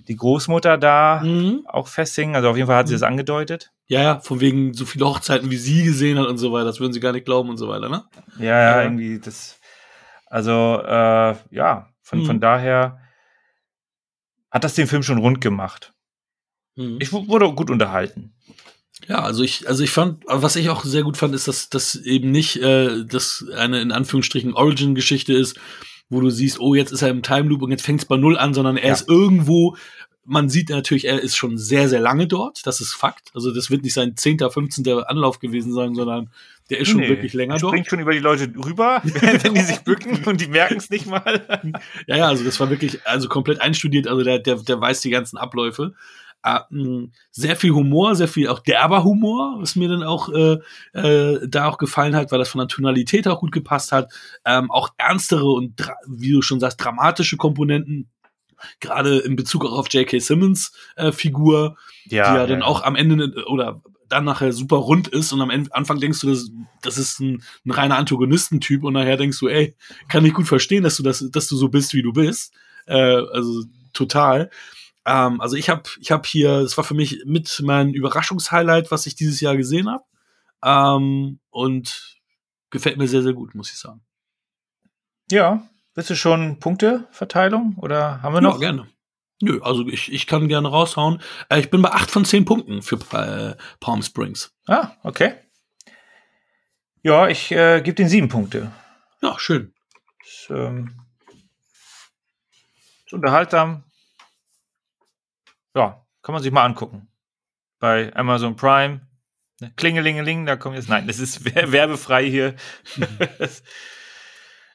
[SPEAKER 3] die Großmutter da
[SPEAKER 2] Mhm.
[SPEAKER 3] auch festhing. Also auf jeden Fall hat sie
[SPEAKER 2] Mhm.
[SPEAKER 3] das angedeutet.
[SPEAKER 2] Ja, ja, von wegen so viele Hochzeiten, wie sie gesehen hat und so weiter. Das würden sie gar nicht glauben und so weiter, ne?
[SPEAKER 3] Ja, ja,
[SPEAKER 2] Ja.
[SPEAKER 3] irgendwie das. Also, äh, ja, von,
[SPEAKER 2] Mhm.
[SPEAKER 3] von daher hat das den Film schon rund gemacht.
[SPEAKER 2] Mhm.
[SPEAKER 3] Ich wu- wurde gut unterhalten.
[SPEAKER 2] Ja, also ich, also ich fand, was ich auch sehr gut fand, ist, dass das eben nicht, äh, dass eine in Anführungsstrichen Origin-Geschichte ist, wo du siehst, oh, jetzt ist er im Time Loop und jetzt fängt es bei Null an, sondern er
[SPEAKER 3] Ja.
[SPEAKER 2] ist irgendwo, man sieht natürlich, er ist schon sehr, sehr lange dort, das ist Fakt. Also das wird nicht sein 10., 15. Anlauf gewesen sein, sondern der ist schon
[SPEAKER 3] Nee,
[SPEAKER 2] wirklich länger
[SPEAKER 3] er
[SPEAKER 2] dort.
[SPEAKER 3] springt schon über die Leute rüber, wenn die sich bücken und die merken es nicht mal.
[SPEAKER 2] Ja, ja, also das war wirklich, also komplett einstudiert, also der, der, der weiß die ganzen Abläufe. Äh, mh, sehr viel Humor, sehr viel auch derber Humor, was mir dann auch äh, äh, da auch gefallen hat, weil das von der Tonalität auch gut gepasst hat. Ähm, auch ernstere und, wie du schon sagst, dramatische Komponenten, gerade in Bezug auch auf J.K. Simmons äh, Figur, die ja, dann auch am Ende ne- oder dann nachher super rund ist und am Ende, Anfang denkst du, das, das ist ein, ein reiner Antagonistentyp und nachher denkst du, ey, kann ich gut verstehen, dass du das, dass du so bist, wie du bist. Äh, also total. Ähm, also ich habe ich hab hier, es war für mich mit mein Überraschungshighlight, was ich dieses Jahr gesehen habe. Ähm, und gefällt mir sehr, sehr gut, muss ich sagen.
[SPEAKER 3] Ja. Bist du schon Punkteverteilung oder haben wir noch?
[SPEAKER 2] Ja, gerne. Nö, also ich, ich kann gerne raushauen. Äh, ich bin bei 8 von 10 Punkten für äh, Palm Springs.
[SPEAKER 3] Ah, okay. Ja, ich äh, gebe den sieben Punkte.
[SPEAKER 2] Ja, schön.
[SPEAKER 3] Ist, ähm, ist unterhaltsam. Ja, kann man sich mal angucken. Bei Amazon Prime. Ne, Klingelingeling, da kommt jetzt. Nein, das ist wer- werbefrei hier. das,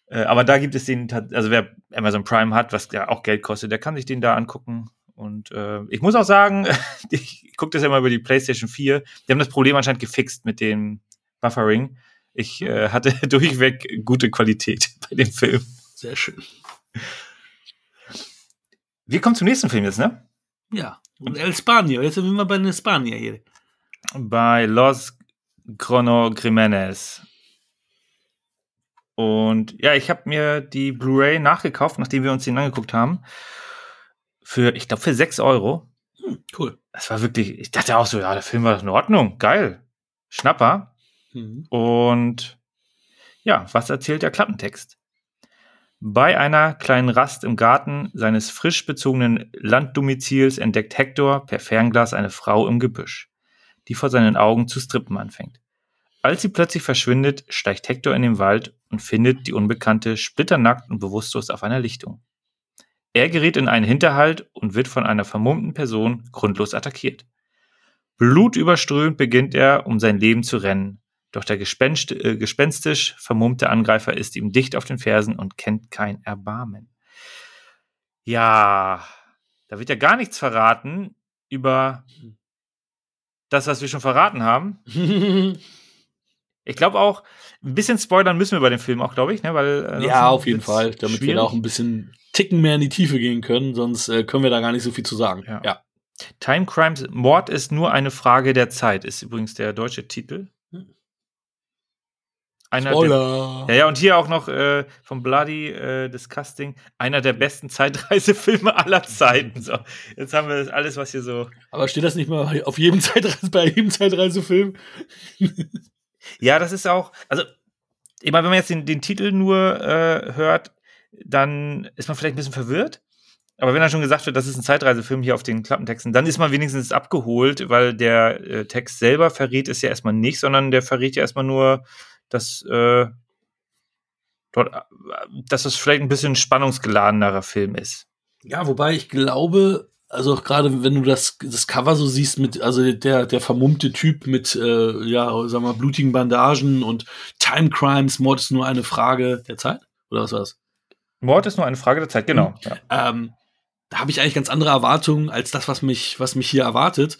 [SPEAKER 3] äh, aber da gibt es den, also wer Amazon Prime hat, was ja auch Geld kostet, der kann sich den da angucken. Und äh, ich muss auch sagen, ich gucke das ja mal über die PlayStation 4. Die haben das Problem anscheinend gefixt mit dem Buffering. Ich äh, hatte durchweg gute Qualität bei dem Film.
[SPEAKER 2] Sehr schön.
[SPEAKER 3] Wir kommen zum nächsten Film jetzt, ne?
[SPEAKER 2] Ja. Und El Spanier, jetzt sind wir bei den Spanier hier.
[SPEAKER 3] Bei Los Chronocrimenes. Und ja, ich habe mir die Blu-ray nachgekauft, nachdem wir uns den angeguckt haben. Für, ich glaube, für 6 Euro.
[SPEAKER 2] Hm, cool.
[SPEAKER 3] Das war wirklich, ich dachte auch so, ja, der Film war in Ordnung, geil. Schnapper.
[SPEAKER 2] Mhm.
[SPEAKER 3] Und ja, was erzählt der Klappentext? Bei einer kleinen Rast im Garten seines frisch bezogenen Landdomizils entdeckt Hector per Fernglas eine Frau im Gebüsch, die vor seinen Augen zu strippen anfängt. Als sie plötzlich verschwindet, steigt Hector in den Wald und findet die Unbekannte splitternackt und bewusstlos auf einer Lichtung. Er gerät in einen Hinterhalt und wird von einer vermummten Person grundlos attackiert. Blutüberströmt beginnt er, um sein Leben zu rennen, doch der gespenst, äh, gespenstisch vermummte Angreifer ist ihm dicht auf den Fersen und kennt kein Erbarmen. Ja, da wird ja gar nichts verraten über das, was wir schon verraten haben. Ich glaube auch, ein bisschen spoilern müssen wir bei dem Film auch, glaube ich, ne? Weil,
[SPEAKER 2] äh, ja, auf jeden Fall, damit schwierig. wir da auch ein bisschen Ticken mehr in die Tiefe gehen können, sonst äh, können wir da gar nicht so viel zu sagen.
[SPEAKER 3] Ja. ja. Time Crimes, Mord ist nur eine Frage der Zeit, ist übrigens der deutsche Titel. Einer Spoiler. Der, ja, ja, und hier auch noch äh, vom Bloody äh, Disgusting, einer der besten Zeitreisefilme aller Zeiten. So, jetzt haben wir das alles, was hier so.
[SPEAKER 2] Aber steht das nicht mal auf jedem Zeitreise, bei jedem Zeitreisefilm?
[SPEAKER 3] Ja, das ist auch, also, ich meine, wenn man jetzt den, den Titel nur äh, hört, dann ist man vielleicht ein bisschen verwirrt. Aber wenn dann schon gesagt wird, das ist ein Zeitreisefilm hier auf den Klappentexten, dann ist man wenigstens abgeholt, weil der äh, Text selber verrät es ja erstmal nicht, sondern der verrät ja erstmal nur, dass, äh, dort, äh, dass es vielleicht ein bisschen spannungsgeladenerer Film ist.
[SPEAKER 2] Ja, wobei ich glaube, also auch gerade wenn du das, das Cover so siehst mit, also der, der vermummte Typ mit, äh, ja, sagen wir, blutigen Bandagen und Time Crimes, Mord ist nur eine Frage der Zeit? Oder was war das?
[SPEAKER 3] Mord ist nur eine Frage der Zeit, genau.
[SPEAKER 2] Mhm. Ja. Ähm, da habe ich eigentlich ganz andere Erwartungen als das, was mich, was mich hier erwartet.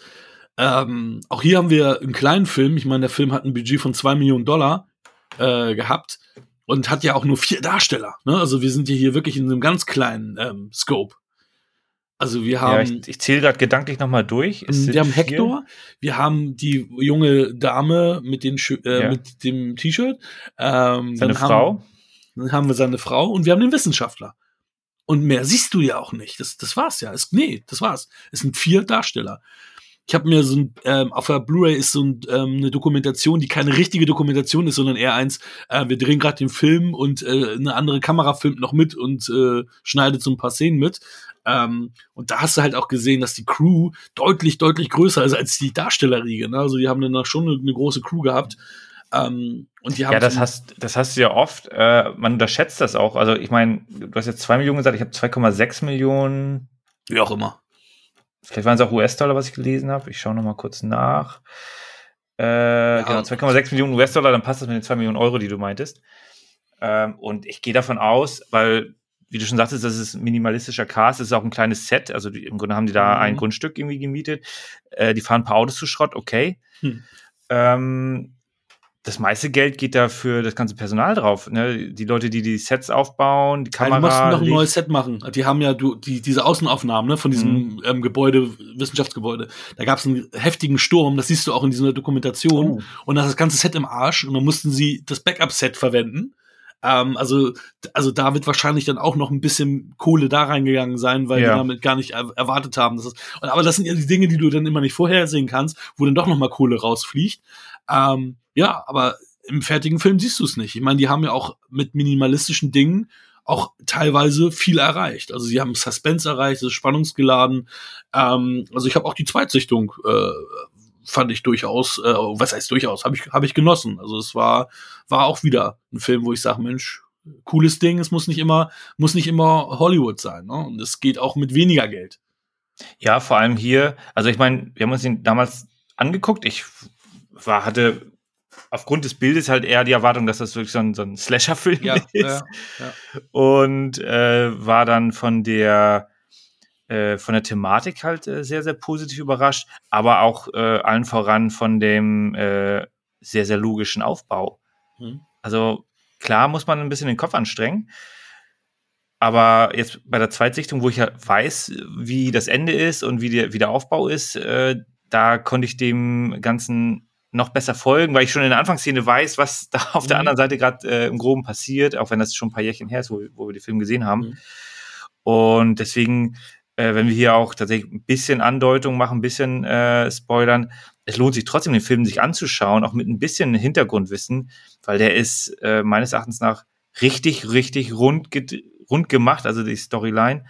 [SPEAKER 2] Ähm, auch hier haben wir einen kleinen Film. Ich meine, der Film hat ein Budget von zwei Millionen Dollar äh, gehabt und hat ja auch nur vier Darsteller. Ne? Also wir sind hier wirklich in einem ganz kleinen ähm, Scope. Also wir haben. Ja,
[SPEAKER 3] ich, ich zähle gerade gedanklich nochmal durch.
[SPEAKER 2] Es wir haben Hector, wir haben die junge Dame mit, den, äh, ja. mit dem T-Shirt.
[SPEAKER 3] Ähm, seine Frau.
[SPEAKER 2] Haben, dann haben wir seine Frau und wir haben den Wissenschaftler. Und mehr siehst du ja auch nicht. Das, das war's ja. Es, nee, das war's. Es sind vier Darsteller. Ich habe mir so ein, ähm, auf der Blu-ray ist so ein, ähm, eine Dokumentation, die keine richtige Dokumentation ist, sondern eher eins, äh, wir drehen gerade den Film und äh, eine andere Kamera filmt noch mit und äh, schneidet so ein paar Szenen mit. Ähm, und da hast du halt auch gesehen, dass die Crew deutlich, deutlich größer ist als die Darstellerriege. Ne? Also die haben dann schon eine, eine große Crew gehabt. Ähm, und die haben
[SPEAKER 3] ja, das hast, das hast du ja oft. Äh, man unterschätzt das auch. Also ich meine, du hast jetzt zwei Millionen gesagt, ich habe 2,6 Millionen.
[SPEAKER 2] Wie auch immer.
[SPEAKER 3] Vielleicht waren es auch US-Dollar, was ich gelesen habe. Ich schaue noch mal kurz nach. Äh, ja. Genau, 2,6 Millionen US-Dollar, dann passt das mit den 2 Millionen Euro, die du meintest. Ähm, und ich gehe davon aus, weil, wie du schon sagtest, das ist minimalistischer Cast, das ist auch ein kleines Set. Also die, im Grunde haben die da mhm. ein Grundstück irgendwie gemietet. Äh, die fahren ein paar Autos zu Schrott, okay. Hm. Ähm, das meiste Geld geht da für das ganze Personal drauf. Ne? Die Leute, die die Sets aufbauen, die Kamera. Ja, die
[SPEAKER 2] mussten noch ein neues Set machen. Die haben ja du, die, diese Außenaufnahmen ne, von diesem mhm. ähm, Gebäude, Wissenschaftsgebäude. Da gab es einen heftigen Sturm, das siehst du auch in dieser Dokumentation. Oh. Und das, das ganze Set im Arsch. Und dann mussten sie das Backup-Set verwenden. Ähm, also, also da wird wahrscheinlich dann auch noch ein bisschen Kohle da reingegangen sein, weil ja. die damit gar nicht er erwartet haben. Das, aber das sind ja die Dinge, die du dann immer nicht vorhersehen kannst, wo dann doch noch mal Kohle rausfliegt. Ähm, ja, aber im fertigen Film siehst du es nicht. Ich meine, die haben ja auch mit minimalistischen Dingen auch teilweise viel erreicht. Also sie haben Suspense erreicht, es ist spannungsgeladen. Ähm, also ich habe auch die Zweitsichtung äh, fand ich durchaus, äh, was heißt durchaus, habe ich hab ich genossen. Also es war war auch wieder ein Film, wo ich sage, Mensch, cooles Ding. Es muss nicht immer muss nicht immer Hollywood sein. Ne? Und es geht auch mit weniger Geld.
[SPEAKER 3] Ja, vor allem hier. Also ich meine, wir haben uns ihn damals angeguckt. Ich war hatte aufgrund des Bildes halt eher die Erwartung, dass das wirklich so ein, so ein Slasher-Film ja, ist. Ja, ja. Und äh, war dann von der äh, von der Thematik halt äh, sehr, sehr positiv überrascht, aber auch äh, allen voran von dem äh, sehr, sehr logischen Aufbau. Hm. Also klar muss man ein bisschen den Kopf anstrengen. Aber jetzt bei der Zweitsichtung, wo ich ja weiß, wie das Ende ist und wie der, wie der Aufbau ist, äh, da konnte ich dem Ganzen noch besser folgen, weil ich schon in der Anfangsszene weiß, was da auf mhm. der anderen Seite gerade äh, im Groben passiert, auch wenn das schon ein paar Jährchen her ist, wo, wo wir den Film gesehen haben. Mhm. Und deswegen, äh, wenn wir hier auch tatsächlich ein bisschen Andeutung machen, ein bisschen äh, spoilern, es lohnt sich trotzdem, den Film sich anzuschauen, auch mit ein bisschen Hintergrundwissen, weil der ist äh, meines Erachtens nach richtig, richtig rund, rund gemacht, also die Storyline.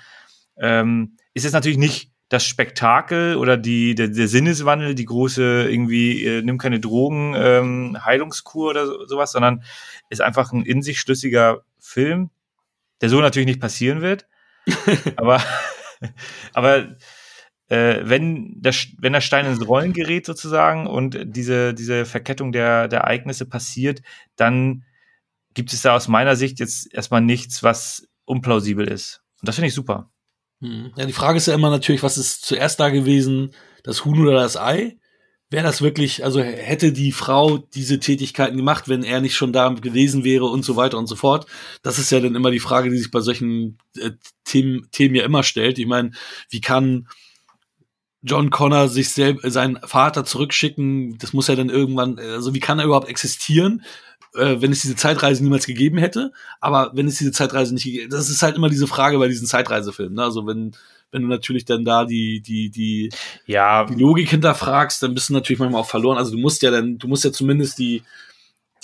[SPEAKER 3] Ähm, ist es natürlich nicht das Spektakel oder die, der, der Sinneswandel, die große irgendwie, äh, nimm keine Drogen, ähm, Heilungskur oder so, sowas, sondern ist einfach ein in sich schlüssiger Film, der so natürlich nicht passieren wird. aber aber äh, wenn, der, wenn der Stein ins Rollen gerät sozusagen und diese, diese Verkettung der, der Ereignisse passiert, dann gibt es da aus meiner Sicht jetzt erstmal nichts, was unplausibel ist. Und das finde ich super.
[SPEAKER 2] Hm. Ja, die Frage ist ja immer natürlich, was ist zuerst da gewesen, das Huhn oder das Ei? Wäre das wirklich, also hätte die Frau diese Tätigkeiten gemacht, wenn er nicht schon da gewesen wäre und so weiter und so fort. Das ist ja dann immer die Frage, die sich bei solchen äh, Themen, Themen ja immer stellt. Ich meine, wie kann John Connor sich selbst, seinen Vater zurückschicken? Das muss ja dann irgendwann, also wie kann er überhaupt existieren? äh, wenn es diese Zeitreise niemals gegeben hätte, aber wenn es diese Zeitreise nicht gegeben das ist halt immer diese Frage bei diesen Zeitreisefilmen. Ne? Also wenn, wenn du natürlich dann da die, die, die,
[SPEAKER 3] ja.
[SPEAKER 2] die Logik hinterfragst, dann bist du natürlich manchmal auch verloren. Also du musst ja dann, du musst ja zumindest die,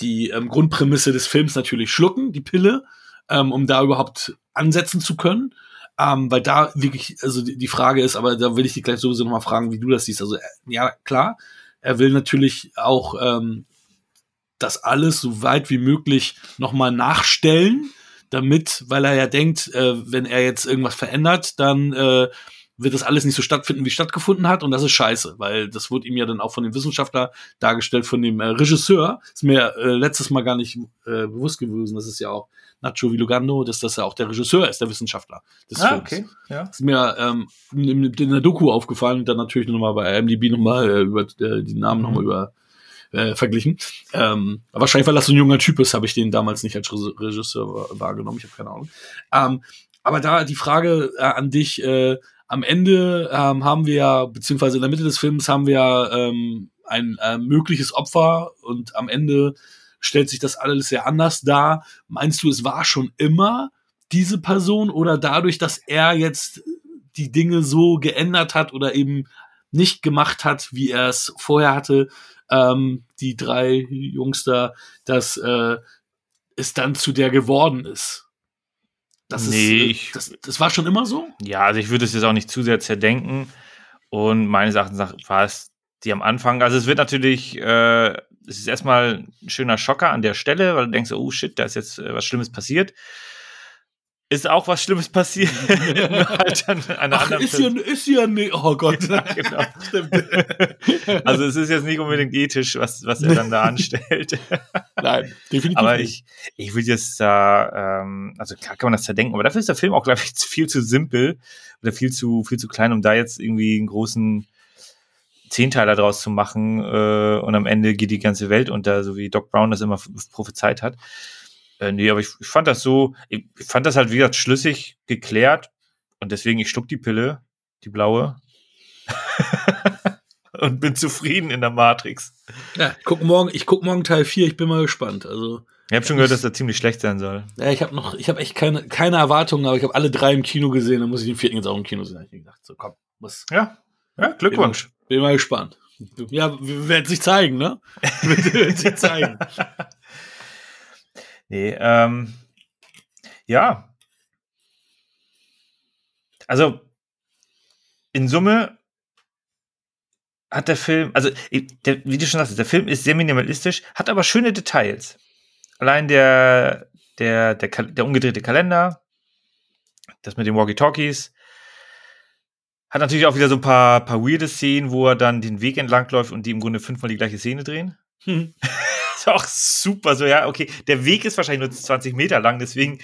[SPEAKER 2] die ähm, Grundprämisse des Films natürlich schlucken, die Pille, ähm, um da überhaupt ansetzen zu können. Ähm, weil da wirklich, also die, die Frage ist, aber da will ich dich gleich sowieso nochmal fragen, wie du das siehst. Also, äh, ja, klar, er will natürlich auch ähm, das alles so weit wie möglich nochmal nachstellen, damit, weil er ja denkt, äh, wenn er jetzt irgendwas verändert, dann äh, wird das alles nicht so stattfinden, wie es stattgefunden hat. Und das ist scheiße, weil das wurde ihm ja dann auch von dem Wissenschaftler dargestellt, von dem äh, Regisseur. Ist mir äh, letztes Mal gar nicht äh, bewusst gewesen. Das ist ja auch Nacho Vilugando, dass das ja auch der Regisseur ist, der Wissenschaftler des
[SPEAKER 3] ah,
[SPEAKER 2] Films.
[SPEAKER 3] okay. Ja.
[SPEAKER 2] Ist mir ähm, in, in der Doku aufgefallen und dann natürlich nochmal bei IMDb nochmal äh, über äh, die Namen mhm. nochmal über äh, verglichen. Ähm, wahrscheinlich, weil das so ein junger Typ ist, habe ich den damals nicht als Regisseur wahrgenommen. Ich habe keine Ahnung. Ähm, aber da die Frage äh, an dich, äh, am Ende ähm, haben wir beziehungsweise in der Mitte des Films haben wir ähm, ein äh, mögliches Opfer und am Ende stellt sich das alles sehr anders dar. Meinst du, es war schon immer diese Person oder dadurch, dass er jetzt die Dinge so geändert hat oder eben nicht gemacht hat, wie er es vorher hatte, ähm, die drei Jungs da, dass äh, es dann zu der geworden ist. Das
[SPEAKER 3] nee,
[SPEAKER 2] ist, äh, das, das war schon immer so?
[SPEAKER 3] Ja, also ich würde es jetzt auch nicht zu sehr zerdenken. Und meines Erachtens war es die am Anfang. Also es wird natürlich, äh, es ist erstmal ein schöner Schocker an der Stelle, weil du denkst, oh shit, da ist jetzt äh, was Schlimmes passiert ist auch was Schlimmes passiert.
[SPEAKER 2] halt an einer Ach, ist, ja, ist ja nicht. Oh Gott. Ja, genau.
[SPEAKER 3] also es ist jetzt nicht unbedingt ethisch, was, was er dann da anstellt.
[SPEAKER 2] Nein, definitiv.
[SPEAKER 3] Aber ich, ich will jetzt da, ähm, also klar kann man das zerdenken, aber dafür ist der Film auch, glaube ich, viel zu simpel oder viel zu, viel zu klein, um da jetzt irgendwie einen großen Zehnteiler draus zu machen äh, und am Ende geht die ganze Welt unter, so wie Doc Brown das immer prophezeit hat. Äh, nee, aber ich, ich fand das so, ich fand das halt, wie gesagt, schlüssig geklärt. Und deswegen, ich schluck die Pille, die blaue. und bin zufrieden in der Matrix.
[SPEAKER 2] Ja, guck morgen, ich guck morgen Teil 4, ich bin mal gespannt. Also.
[SPEAKER 3] Ich habe schon gehört, dass er ziemlich schlecht sein soll.
[SPEAKER 2] Ja, ich habe noch, ich habe echt keine, keine Erwartungen, aber ich habe alle drei im Kino gesehen, dann muss ich den vierten jetzt auch im Kino sehen. Ich gedacht, so komm, muss.
[SPEAKER 3] Ja, ja, Glückwunsch.
[SPEAKER 2] Bin mal, bin mal gespannt. Ja, wird sich zeigen, ne? wird sich zeigen.
[SPEAKER 3] Nee, ähm, ja. Also, in Summe hat der Film, also, der, wie du schon sagst, der Film ist sehr minimalistisch, hat aber schöne Details. Allein der, der, der, der umgedrehte Kalender, das mit den Walkie-Talkies, hat natürlich auch wieder so ein paar, paar weirde Szenen, wo er dann den Weg entlang läuft und die im Grunde fünfmal die gleiche Szene drehen. Hm. ist auch super. So, ja, okay, der Weg ist wahrscheinlich nur 20 Meter lang, deswegen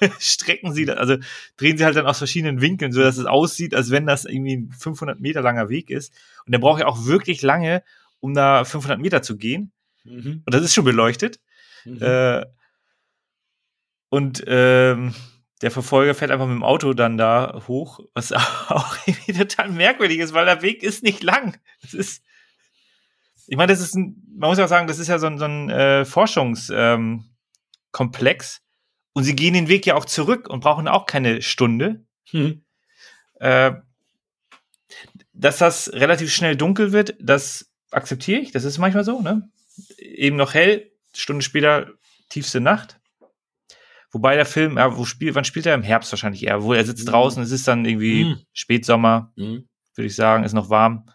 [SPEAKER 3] strecken sie, also drehen sie halt dann aus verschiedenen Winkeln, so dass es aussieht, als wenn das irgendwie ein 500 Meter langer Weg ist. Und der braucht ja auch wirklich lange, um da 500 Meter zu gehen. Mhm. Und das ist schon beleuchtet. Mhm. Äh, und ähm, der Verfolger fährt einfach mit dem Auto dann da hoch, was auch irgendwie total merkwürdig ist, weil der Weg ist nicht lang. Das ist, ich meine, das ist ein, man muss ja auch sagen, das ist ja so ein, so ein äh, Forschungskomplex. Ähm, und sie gehen den Weg ja auch zurück und brauchen auch keine Stunde. Hm. Äh, dass das relativ schnell dunkel wird, das akzeptiere ich. Das ist manchmal so, ne? Eben noch hell, Stunde später tiefste Nacht. Wobei der Film, ja, wo spielt, wann spielt er? Im Herbst wahrscheinlich eher. Wo er sitzt mhm. draußen, es ist dann irgendwie mhm. Spätsommer, mhm. würde ich sagen, ist noch warm.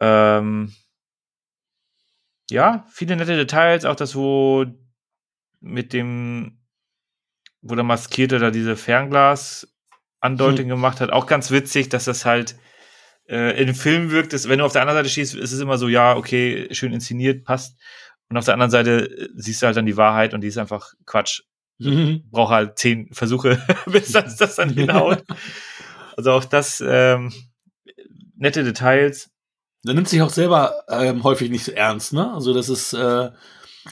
[SPEAKER 3] Ähm, ja, viele nette Details, auch das, wo mit dem, wo der Maskierte da diese Fernglas-Andeutung hm. gemacht hat, auch ganz witzig, dass das halt äh, in Film wirkt, dass, wenn du auf der anderen Seite stehst, ist es immer so, ja, okay, schön inszeniert, passt. Und auf der anderen Seite äh, siehst du halt dann die Wahrheit und die ist einfach Quatsch. Mhm. Braucht halt zehn Versuche, bis das, das dann hinhaut. also auch das, ähm, nette Details.
[SPEAKER 2] Der nimmt sich auch selber ähm, häufig nicht so ernst, ne? Also das ist, äh,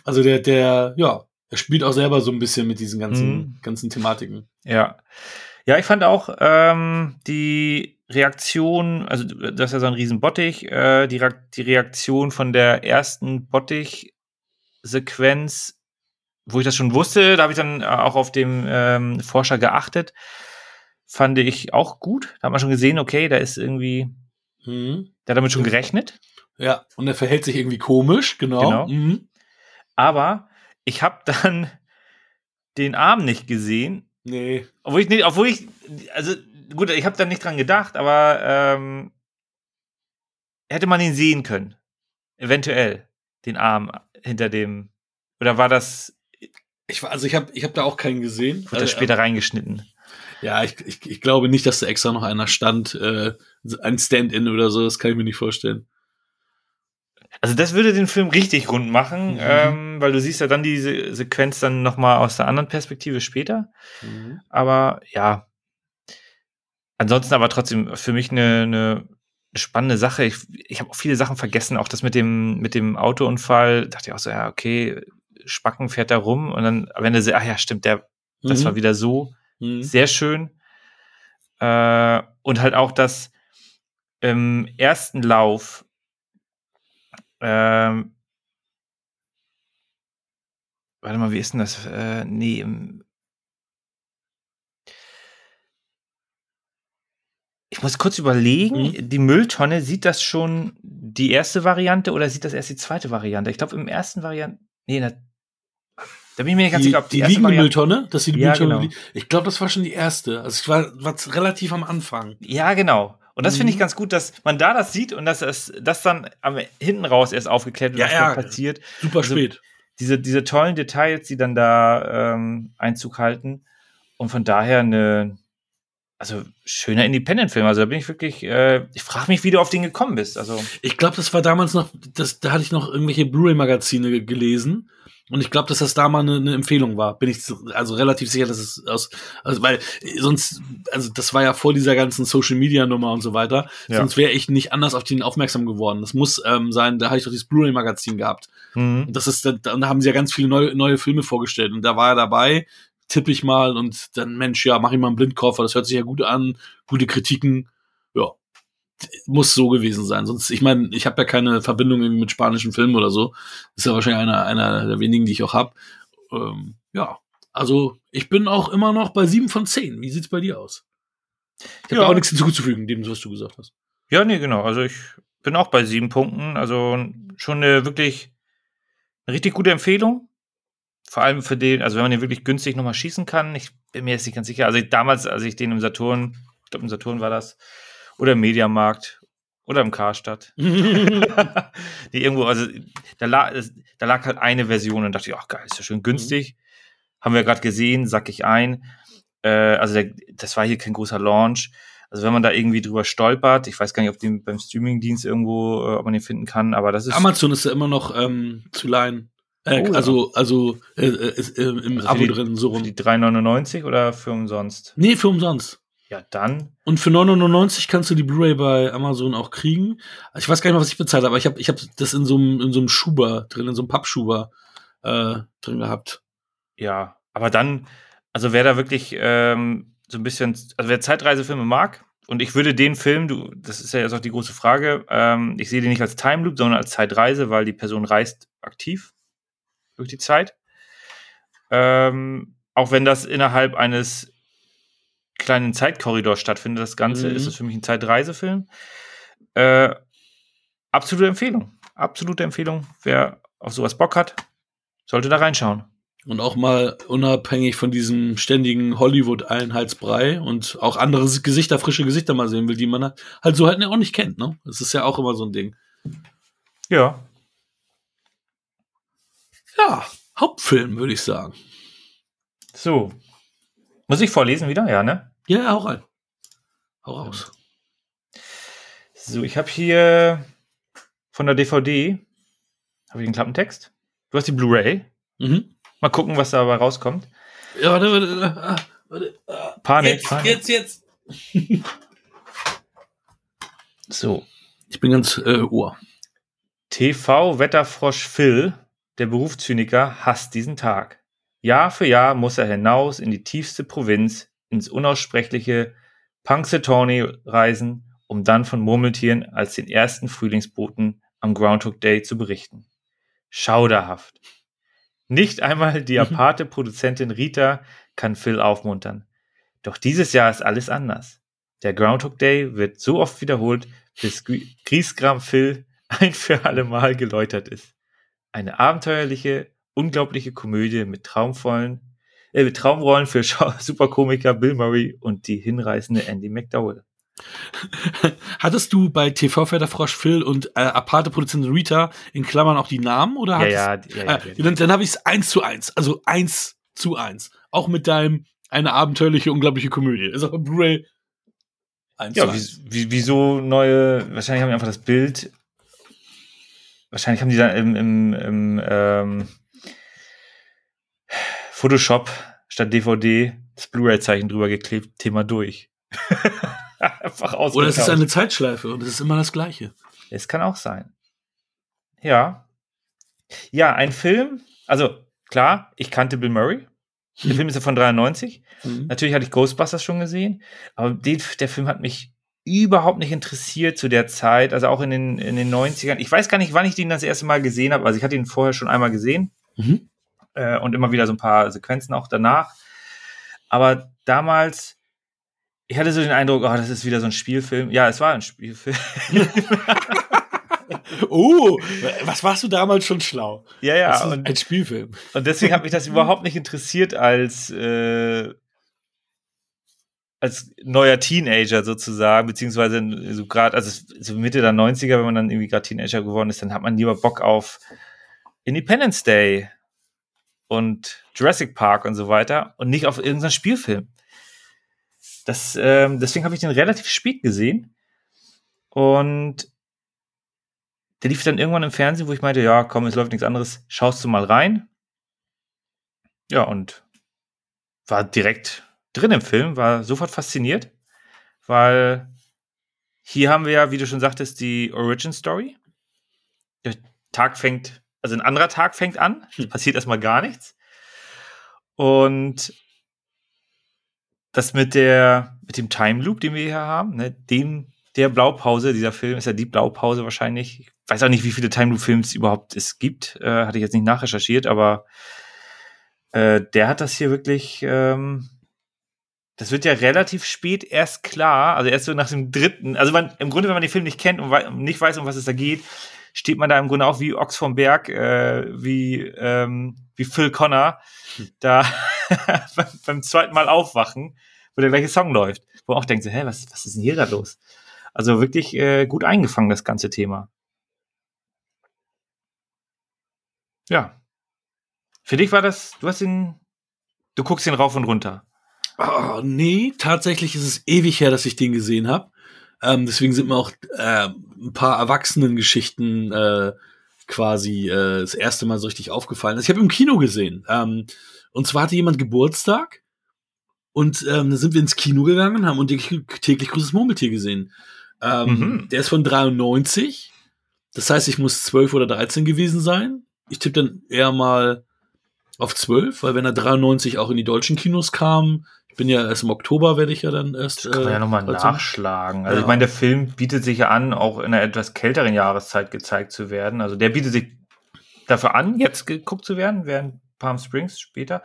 [SPEAKER 2] also der, der, ja, er spielt auch selber so ein bisschen mit diesen ganzen, mhm. ganzen Thematiken.
[SPEAKER 3] Ja. Ja, ich fand auch ähm, die Reaktion, also das ist ja so ein riesen Bottich, äh, die, die Reaktion von der ersten Bottich-Sequenz, wo ich das schon wusste, da habe ich dann auch auf dem ähm, Forscher geachtet, fand ich auch gut. Da hat man schon gesehen, okay, da ist irgendwie, mhm. der hat damit schon gerechnet.
[SPEAKER 2] Ja, und er verhält sich irgendwie komisch, genau. genau. Mhm.
[SPEAKER 3] Aber ich habe dann den Arm nicht gesehen.
[SPEAKER 2] Nee.
[SPEAKER 3] Obwohl ich nicht, obwohl ich, also gut, ich habe da nicht dran gedacht, aber ähm, hätte man ihn sehen können. Eventuell. Den Arm hinter dem. Oder war das.
[SPEAKER 2] Ich, also ich habe ich hab da auch keinen gesehen.
[SPEAKER 3] Wird also, das später ähm, reingeschnitten?
[SPEAKER 2] Ja, ich, ich, ich glaube nicht, dass da extra noch einer stand, äh, ein Stand-in oder so, das kann ich mir nicht vorstellen.
[SPEAKER 3] Also das würde den Film richtig rund machen, mhm. ähm, weil du siehst ja dann diese Sequenz dann nochmal aus der anderen Perspektive später. Mhm. Aber ja, ansonsten aber trotzdem für mich eine, eine spannende Sache. Ich, ich habe auch viele Sachen vergessen, auch das mit dem, mit dem Autounfall. Dachte ich auch so, ja, okay, Spacken fährt da rum und dann, wenn er, ach ja, stimmt, der, das mhm. war wieder so. Mhm. Sehr schön. Äh, und halt auch das im ersten Lauf ähm, warte mal, wie ist denn das? Äh, nee, im, ich muss kurz überlegen, mhm. die Mülltonne, sieht das schon die erste Variante oder sieht das erst die zweite Variante? Ich glaube, im ersten Variante, nee, da, da bin ich mir nicht ganz
[SPEAKER 2] die,
[SPEAKER 3] sicher,
[SPEAKER 2] ob die, die erste Variante, Mülltonne, dass die ja, Mülltonne, genau. ich glaube, das war schon die erste. Also ich war, war relativ am Anfang.
[SPEAKER 3] Ja, genau. Und das mhm. finde ich mhm. ganz gut, dass man da das sieht und dass es das dann am, hinten raus erst aufgeklärt wird,
[SPEAKER 2] ja,
[SPEAKER 3] was
[SPEAKER 2] ja,
[SPEAKER 3] da passiert.
[SPEAKER 2] Super also, spät.
[SPEAKER 3] Diese, diese tollen Details, die dann da ähm, Einzug halten. Und von daher eine, also schöner Independent-Film. Also da bin ich wirklich, äh, ich frage mich, wie du auf den gekommen bist. Also
[SPEAKER 2] ich glaube, das war damals noch, das, da hatte ich noch irgendwelche Blu-ray-Magazine gelesen und ich glaube, dass das da mal eine, eine, Empfehlung war. Bin ich also relativ sicher, dass es aus, also weil sonst, also das war ja vor dieser ganzen Social Media Nummer und so weiter. Ja. Sonst wäre ich nicht anders auf den aufmerksam geworden. Das muss ähm, sein, da habe ich doch dieses Blu-ray Magazin gehabt. Mhm. Das ist, da, da haben sie ja ganz viele neue, neue Filme vorgestellt und da war er dabei. Tippe ich mal und dann Mensch, ja, mach ich mal einen Blindkoffer. Das hört sich ja gut an, gute Kritiken. Ja, muss so gewesen sein. Sonst, ich meine, ich habe ja keine Verbindung irgendwie mit spanischen Filmen oder so. Das ist ja wahrscheinlich einer, einer der wenigen, die ich auch habe. Ähm, ja, also ich bin auch immer noch bei sieben von zehn. Wie sieht's bei dir aus? Ich habe ja. auch nichts hinzuzufügen, dem, was du gesagt hast.
[SPEAKER 3] Ja, nee, genau. Also ich bin auch bei sieben Punkten. Also schon eine wirklich eine richtig gute Empfehlung. Vor allem für den, also wenn man den wirklich günstig nochmal schießen kann. Ich bin mir jetzt nicht ganz sicher. Also damals, als ich den im Saturn, ich glaube im Saturn war das, oder im Mediamarkt oder im Karstadt. die irgendwo, also da lag, da lag halt eine Version und dachte ich, ach geil, ist ja schön günstig. Mhm. Haben wir gerade gesehen, sack ich ein. Äh, also der, das war hier kein großer Launch. Also wenn man da irgendwie drüber stolpert, ich weiß gar nicht, ob den beim Streamingdienst irgendwo, äh, ob man den finden kann, aber das ist.
[SPEAKER 2] Amazon ist ja immer noch ähm, zu leihen. Äh, oh, also, also äh, äh, im also Abo
[SPEAKER 3] die,
[SPEAKER 2] drin, so
[SPEAKER 3] rum. Die 3,99 oder für umsonst?
[SPEAKER 2] Nee, für umsonst.
[SPEAKER 3] Ja, dann.
[SPEAKER 2] Und für 9,99 kannst du die Blu-ray bei Amazon auch kriegen. Ich weiß gar nicht mehr, was ich bezahlt habe, aber ich habe ich hab das in so einem in so einem Schuber drin, in so einem Pappschuber äh, drin gehabt.
[SPEAKER 3] Ja, aber dann, also wer da wirklich ähm, so ein bisschen, also wer Zeitreisefilme mag, und ich würde den Film, du, das ist ja jetzt auch die große Frage, ähm, ich sehe den nicht als Time Loop, sondern als Zeitreise, weil die Person reist aktiv durch die Zeit. Ähm, auch wenn das innerhalb eines kleinen Zeitkorridor stattfindet, das Ganze, mhm. ist es für mich ein Zeitreisefilm. Äh, absolute Empfehlung. Absolute Empfehlung. Wer auf sowas Bock hat, sollte da reinschauen.
[SPEAKER 2] Und auch mal unabhängig von diesem ständigen Hollywood-Einheitsbrei und auch andere Gesichter, frische Gesichter mal sehen will, die man halt so halt auch nicht kennt, ne? Das ist ja auch immer so ein Ding.
[SPEAKER 3] Ja.
[SPEAKER 2] Ja, Hauptfilm, würde ich sagen.
[SPEAKER 3] So, muss ich vorlesen wieder? Ja, ne?
[SPEAKER 2] Ja, hau rein. Hau raus.
[SPEAKER 3] So, ich habe hier von der DVD habe ich den Klappentext. Du hast die Blu-ray. Mhm. Mal gucken, was dabei rauskommt.
[SPEAKER 2] Ja, warte, warte, ah, warte.
[SPEAKER 3] Ah. Panik.
[SPEAKER 2] Jetzt, Panik. jetzt, jetzt.
[SPEAKER 3] so,
[SPEAKER 2] Ich bin ganz äh, Ohr.
[SPEAKER 3] TV-Wetterfrosch Phil, der Berufszyniker, hasst diesen Tag. Jahr für Jahr muss er hinaus in die tiefste Provinz, ins unaussprechliche Punxsutawney reisen, um dann von Murmeltieren als den ersten Frühlingsboten am Groundhog Day zu berichten. Schauderhaft. Nicht einmal die mhm. aparte Produzentin Rita kann Phil aufmuntern. Doch dieses Jahr ist alles anders. Der Groundhog Day wird so oft wiederholt, bis Griesgram Phil ein für alle Mal geläutert ist. Eine abenteuerliche, unglaubliche Komödie mit traumvollen, äh, mit Traumrollen für Superkomiker Bill Murray und die hinreißende Andy McDowell.
[SPEAKER 2] Hattest du bei TV Frosch Phil und äh, aparte Produzentin Rita in Klammern auch die Namen oder
[SPEAKER 3] ja, hattest, ja, ja, ja,
[SPEAKER 2] äh, dann, dann habe ich es eins zu eins, also eins zu eins, auch mit deinem eine abenteuerliche unglaubliche Komödie. Ist auch Blu-ray
[SPEAKER 3] ja, wie, wie, wieso neue, wahrscheinlich haben die einfach das Bild, wahrscheinlich haben die da im, im, im ähm, Photoshop statt DVD das Blu-ray-Zeichen drüber geklebt, Thema durch.
[SPEAKER 2] einfach aus. Oder es ist eine Zeitschleife und es ist immer das Gleiche.
[SPEAKER 3] Es kann auch sein. Ja. Ja, ein Film, also klar, ich kannte Bill Murray. Der Film ist ja von 93. Mhm. Natürlich hatte ich Ghostbusters schon gesehen, aber den, der Film hat mich überhaupt nicht interessiert zu der Zeit, also auch in den, in den 90ern. Ich weiß gar nicht, wann ich den das erste Mal gesehen habe. Also ich hatte ihn vorher schon einmal gesehen mhm. äh, und immer wieder so ein paar Sequenzen auch danach. Aber damals, ich hatte so den Eindruck, oh, das ist wieder so ein Spielfilm. Ja, es war ein Spielfilm.
[SPEAKER 2] oh, was warst du damals schon schlau?
[SPEAKER 3] Ja, ja.
[SPEAKER 2] und, ein Spielfilm.
[SPEAKER 3] Und deswegen hat mich das überhaupt nicht interessiert als, äh, als neuer Teenager sozusagen, beziehungsweise so gerade, also so Mitte der 90er, wenn man dann irgendwie gerade Teenager geworden ist, dann hat man lieber Bock auf Independence Day und Jurassic Park und so weiter und nicht auf irgendeinen Spielfilm. Das, ähm, deswegen habe ich den relativ spät gesehen. Und der lief dann irgendwann im Fernsehen, wo ich meinte, ja, komm, es läuft nichts anderes, schaust du mal rein. Ja, und war direkt drin im Film, war sofort fasziniert, weil hier haben wir ja, wie du schon sagtest, die Origin Story. Der Tag fängt, also ein anderer Tag fängt an, hm. passiert erstmal gar nichts. Und das mit der, mit dem Time Loop, den wir hier haben, ne, den der Blaupause, dieser Film ist ja die Blaupause wahrscheinlich. Ich weiß auch nicht, wie viele Time Loop Films überhaupt es gibt. Äh, hatte ich jetzt nicht nachrecherchiert, aber äh, der hat das hier wirklich. Ähm, das wird ja relativ spät erst klar, also erst so nach dem dritten. Also man, im Grunde, wenn man den Film nicht kennt und nicht weiß, um was es da geht, steht man da im Grunde auch wie Ochs vom Berg, äh, wie ähm, wie Phil Connor, hm. da beim zweiten Mal aufwachen, wo der gleiche Song läuft, wo man auch denkt so, hä, was, was ist denn hier da los? Also wirklich äh, gut eingefangen, das ganze Thema. Ja. Für dich war das, du hast ihn, du guckst ihn rauf und runter.
[SPEAKER 2] Oh, nee, tatsächlich ist es ewig her, dass ich den gesehen habe. Ähm, deswegen sind mir auch äh, ein paar Erwachsenengeschichten äh, quasi äh, das erste Mal so richtig aufgefallen. Also ich habe im Kino gesehen. Ähm, und zwar hatte jemand Geburtstag und ähm, da sind wir ins Kino gegangen und haben und täglich großes Murmeltier gesehen. Ähm, mhm. Der ist von 93. Das heißt, ich muss 12 oder 13 gewesen sein. Ich tippe dann eher mal auf 12, weil wenn er 93 auch in die deutschen Kinos kam, bin ja erst im Oktober, werde ich ja dann erst.
[SPEAKER 3] Das kann man ja nochmal äh, nachschlagen. Also ja. ich meine, der Film bietet sich ja an, auch in einer etwas kälteren Jahreszeit gezeigt zu werden. Also der bietet sich dafür an, jetzt geguckt zu werden, während Palm Springs später.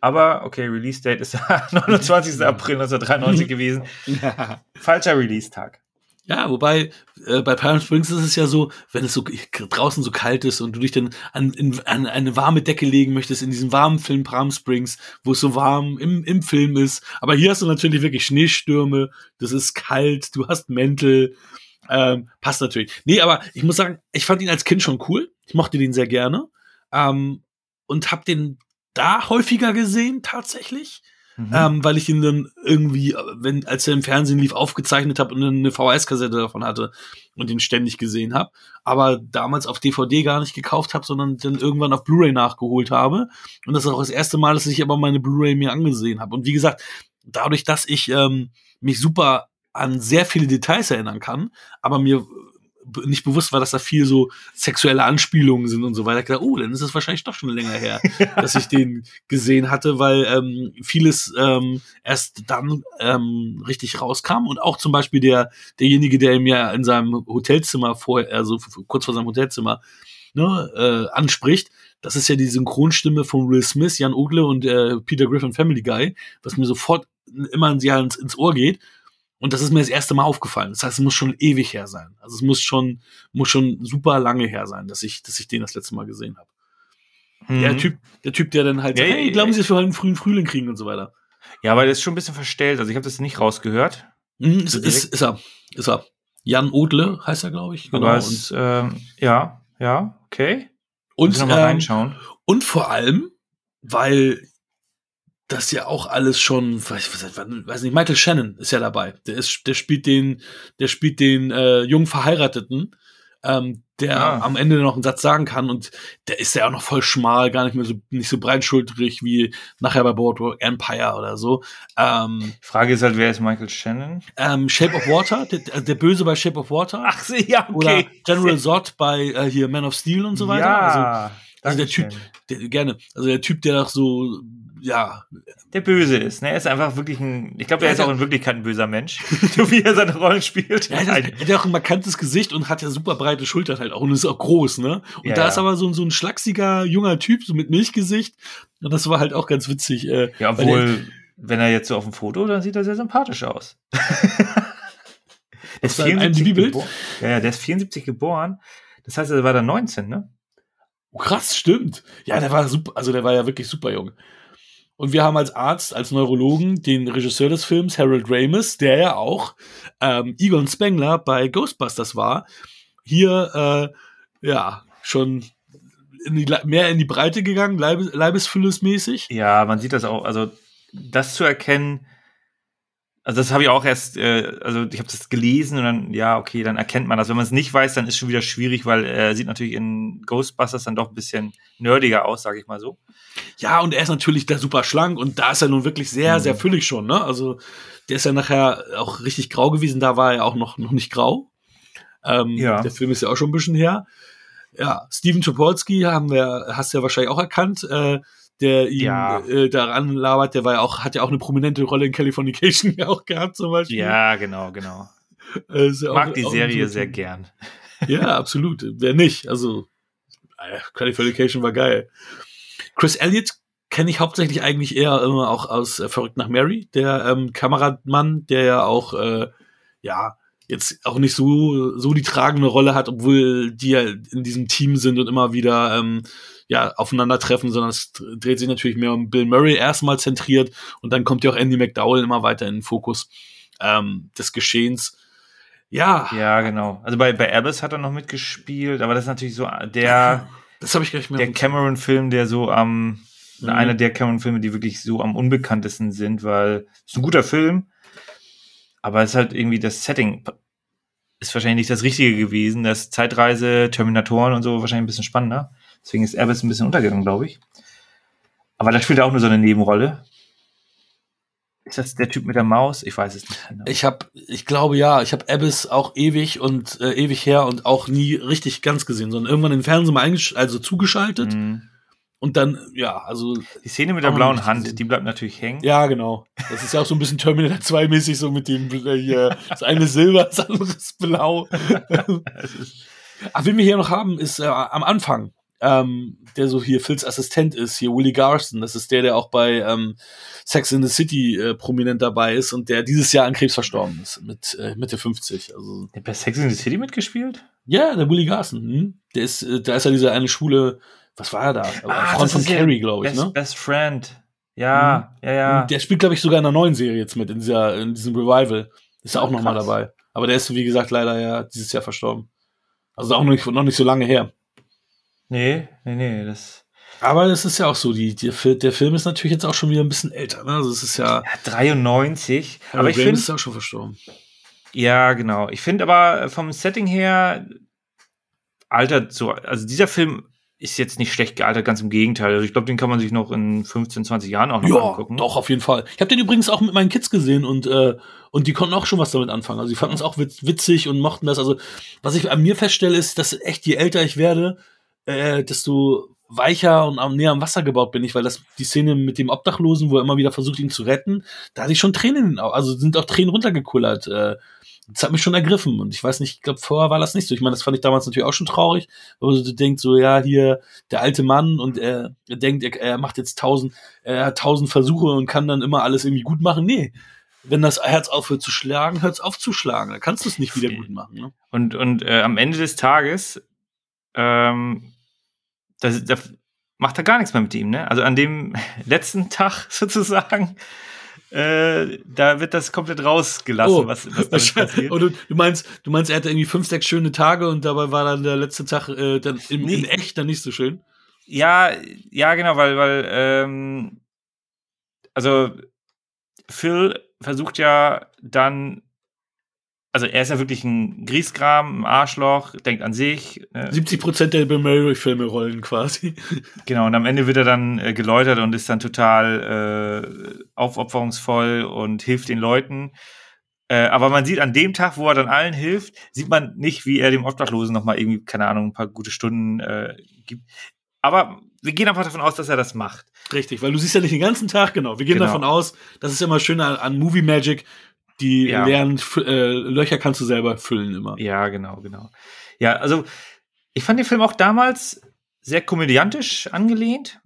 [SPEAKER 3] Aber okay, Release Date ist 29. April 1993 gewesen. Falscher Release-Tag.
[SPEAKER 2] Ja, wobei äh, bei Palm Springs ist es ja so, wenn es so draußen so kalt ist und du dich dann an, in, an eine warme Decke legen möchtest in diesem warmen Film Palm Springs, wo es so warm im, im Film ist. Aber hier hast du natürlich wirklich Schneestürme, das ist kalt, du hast Mäntel, ähm, passt natürlich. Nee, aber ich muss sagen, ich fand ihn als Kind schon cool. Ich mochte den sehr gerne ähm, und hab den da häufiger gesehen tatsächlich. Mhm. Ähm, weil ich ihn dann irgendwie, wenn, als er im Fernsehen lief, aufgezeichnet habe und eine VHS-Kassette davon hatte und ihn ständig gesehen habe. Aber damals auf DVD gar nicht gekauft habe, sondern dann irgendwann auf Blu-ray nachgeholt habe. Und das ist auch das erste Mal, dass ich aber meine Blu-ray mir angesehen habe. Und wie gesagt, dadurch, dass ich ähm, mich super an sehr viele Details erinnern kann, aber mir nicht bewusst war, dass da viel so sexuelle Anspielungen sind und so weiter. Ich dachte, oh, dann ist es wahrscheinlich doch schon länger her, dass ich den gesehen hatte, weil ähm, vieles ähm, erst dann ähm, richtig rauskam und auch zum Beispiel der derjenige, der mir in seinem Hotelzimmer vor, also kurz vor seinem Hotelzimmer ne, äh, anspricht, das ist ja die Synchronstimme von Will Smith, Jan Ogle und äh, Peter Griffin Family Guy, was mir sofort immer ins, ins Ohr geht. Und das ist mir das erste Mal aufgefallen. Das heißt, es muss schon ewig her sein. Also es muss schon, muss schon super lange her sein, dass ich, dass ich den das letzte Mal gesehen habe. Mhm. Der Typ, der Typ, der dann halt, ja, hey, glauben Sie, dass wir heute einen frühen Frühling kriegen und so weiter.
[SPEAKER 3] Ja, aber der ist schon ein bisschen verstellt. Also ich habe das nicht rausgehört.
[SPEAKER 2] Mhm, ist, ist, ist, er, ist er. Jan Odle heißt er, glaube ich.
[SPEAKER 3] Genau. Aber es, ähm, ja, ja, okay.
[SPEAKER 2] Und, ähm, reinschauen. und vor allem, weil das ja auch alles schon, weiß, weiß nicht, Michael Shannon ist ja dabei. Der ist, der spielt den, der spielt den äh, jungen Verheirateten, ähm, der ah. am Ende noch einen Satz sagen kann und der ist ja auch noch voll schmal, gar nicht mehr so nicht so breitschultrig wie nachher bei Boardwalk Empire oder so. Ähm,
[SPEAKER 3] Frage ist halt, wer ist Michael Shannon?
[SPEAKER 2] Ähm, Shape of Water, der, der Böse bei Shape of Water.
[SPEAKER 3] Ach, ja, okay.
[SPEAKER 2] Oder General Zod bei äh, hier Man of Steel und so weiter. Ja, also, also der Typ, der, gerne, also der Typ, der doch so ja.
[SPEAKER 3] Der böse ist, ne? Er ist einfach wirklich ein, ich glaube, er ist auch in Wirklichkeit ein böser Mensch, so wie er seine Rollen spielt.
[SPEAKER 2] Ja, er hat ja auch ein markantes Gesicht und hat ja super breite Schultern halt auch und ist auch groß, ne? Und ja, da ist aber so, so ein schlachsiger, junger Typ, so mit Milchgesicht. Und das war halt auch ganz witzig. Äh,
[SPEAKER 3] ja, obwohl, wenn er jetzt so auf dem Foto, dann sieht er sehr sympathisch aus.
[SPEAKER 2] der ist 74
[SPEAKER 3] geboren. Ja, ja, der ist 74 geboren. Das heißt, er war dann 19, ne?
[SPEAKER 2] Oh, krass, stimmt. Ja, der war super, also der war ja wirklich super jung. Und wir haben als Arzt, als Neurologen den Regisseur des Films, Harold Ramis, der ja auch ähm, Egon Spengler bei Ghostbusters war, hier äh, ja schon in die, mehr in die Breite gegangen, Leibes, Leibesfüllesmäßig.
[SPEAKER 3] Ja, man sieht das auch. Also das zu erkennen, also das habe ich auch erst, äh, also ich habe das gelesen und dann, ja, okay, dann erkennt man das. Wenn man es nicht weiß, dann ist schon wieder schwierig, weil er sieht natürlich in Ghostbusters dann doch ein bisschen nerdiger aus, sage ich mal so.
[SPEAKER 2] Ja, und er ist natürlich da super schlank und da ist er nun wirklich sehr, mhm. sehr füllig schon, ne? Also der ist ja nachher auch richtig grau gewesen, da war er auch noch, noch nicht grau. Ähm, ja. Der Film ist ja auch schon ein bisschen her. Ja, Steven Topolsky haben wir, hast du ja wahrscheinlich auch erkannt. Äh, der ihn ja. äh, daran labert, der war ja auch, hat ja auch eine prominente Rolle in Californication auch gehabt, zum Beispiel.
[SPEAKER 3] Ja, genau, genau. Äh, ja Mag auch, die Serie sehr gern.
[SPEAKER 2] Ja, absolut. Wer nicht? Also, äh, Californication war geil. Chris Elliott kenne ich hauptsächlich eigentlich eher immer auch aus äh, Verrückt nach Mary, der ähm, Kameramann, der ja auch, äh, ja, jetzt auch nicht so, so die tragende Rolle hat, obwohl die ja in diesem Team sind und immer wieder ähm, ja, aufeinandertreffen, sondern es dreht sich natürlich mehr um Bill Murray erstmal zentriert und dann kommt ja auch Andy McDowell immer weiter in den Fokus ähm, des Geschehens. Ja.
[SPEAKER 3] Ja, genau. Also bei, bei Abbas hat er noch mitgespielt, aber das ist natürlich so der,
[SPEAKER 2] das habe ich gleich.
[SPEAKER 3] Der Cameron-Film, der so am, mhm. einer der Cameron-Filme, die wirklich so am unbekanntesten sind, weil es ist ein guter Film, aber es ist halt irgendwie das Setting ist wahrscheinlich nicht das Richtige gewesen. Das Zeitreise, Terminatoren und so wahrscheinlich ein bisschen spannender. Deswegen ist Abbas ein bisschen untergegangen, glaube ich. Aber da spielt er auch nur so eine Nebenrolle. Ist das der Typ mit der Maus? Ich weiß es nicht.
[SPEAKER 2] Genau. Ich habe, ich glaube ja, ich habe Abyss auch ewig und äh, ewig her und auch nie richtig ganz gesehen, sondern irgendwann im Fernsehen mal also zugeschaltet. Mhm. Und dann, ja, also.
[SPEAKER 3] Die Szene mit der blauen Hand, gesehen. die bleibt natürlich hängen.
[SPEAKER 2] Ja, genau. Das ist ja auch so ein bisschen Terminator 2-mäßig, so mit dem äh, hier, das eine Silber, das andere ist blau. Aber wen wir hier noch haben, ist äh, am Anfang ähm, der so hier Phils Assistent ist, hier Willie Garson. Das ist der, der auch bei ähm, Sex in the City äh, prominent dabei ist und der dieses Jahr an Krebs verstorben ist, mit äh, Mitte 50. Also,
[SPEAKER 3] der hat bei Sex in the City mitgespielt?
[SPEAKER 2] Ja, der Willie Garson. Hm? Der ist, äh, da ist ja dieser eine schwule, was war er da? Ah, Freund von Carrie, glaube ich,
[SPEAKER 3] best, ne? Best Friend. Ja, mhm. ja, ja.
[SPEAKER 2] Und der spielt, glaube ich, sogar in einer neuen Serie jetzt mit, in, dieser, in diesem Revival. Ist er auch nochmal dabei. Aber der ist, wie gesagt, leider ja dieses Jahr verstorben. Also auch noch nicht, noch nicht so lange her.
[SPEAKER 3] Nee, nee, nee, das.
[SPEAKER 2] Aber es ist ja auch so, die, die, der Film ist natürlich jetzt auch schon wieder ein bisschen älter, ne? Also es ist ja. ja
[SPEAKER 3] 93.
[SPEAKER 2] aber ich finde. ist ja auch schon verstorben.
[SPEAKER 3] Ja, genau. Ich finde aber vom Setting her altert so, also dieser Film ist jetzt nicht schlecht gealtert, ganz im Gegenteil. Also ich glaube, den kann man sich noch in 15, 20 Jahren auch noch
[SPEAKER 2] ja,
[SPEAKER 3] angucken.
[SPEAKER 2] Doch, auf jeden Fall. Ich habe den übrigens auch mit meinen Kids gesehen und, äh, und die konnten auch schon was damit anfangen. Also die fanden es auch witzig und mochten das. Also, was ich an mir feststelle, ist, dass echt, je älter ich werde, äh, desto weicher und am, näher am Wasser gebaut bin ich, weil das die Szene mit dem Obdachlosen, wo er immer wieder versucht, ihn zu retten, da hatte ich schon Tränen, in den Augen. also sind auch Tränen runtergekullert. Äh, das hat mich schon ergriffen. Und ich weiß nicht, ich glaube, vorher war das nicht so. Ich meine, das fand ich damals natürlich auch schon traurig, wo du denkst, so, ja, hier, der alte Mann und er, er denkt, er, er macht jetzt tausend, er hat tausend Versuche und kann dann immer alles irgendwie gut machen. Nee. Wenn das Herz aufhört zu schlagen, hört es auf zu schlagen. Da kannst du es nicht wieder gut machen. Ne?
[SPEAKER 3] Und, und äh, am Ende des Tages, ähm, das, das macht er gar nichts mehr mit ihm, ne? Also an dem letzten Tag sozusagen äh, da wird das komplett rausgelassen,
[SPEAKER 2] oh,
[SPEAKER 3] was, was damit passiert.
[SPEAKER 2] Und du, du, meinst, du meinst, er hatte irgendwie fünf, sechs schöne Tage und dabei war dann der letzte Tag äh, dann in, nee. in echt dann nicht so schön?
[SPEAKER 3] Ja, ja, genau, weil, weil, ähm, also Phil versucht ja dann also er ist ja wirklich ein Griesgram, ein Arschloch, denkt an sich.
[SPEAKER 2] Äh, 70 Prozent der Bill Murray-Filme rollen quasi.
[SPEAKER 3] Genau, und am Ende wird er dann äh, geläutert und ist dann total äh, aufopferungsvoll und hilft den Leuten. Äh, aber man sieht an dem Tag, wo er dann allen hilft, sieht man nicht, wie er dem Obdachlosen nochmal irgendwie, keine Ahnung, ein paar gute Stunden äh, gibt. Aber wir gehen einfach davon aus, dass er das macht.
[SPEAKER 2] Richtig, weil du siehst ja nicht den ganzen Tag, genau. Wir gehen genau. davon aus, das ist immer schön an, an Movie Magic, die ja. leeren äh, Löcher kannst du selber füllen immer.
[SPEAKER 3] Ja, genau, genau. Ja, also ich fand den Film auch damals sehr komödiantisch angelehnt.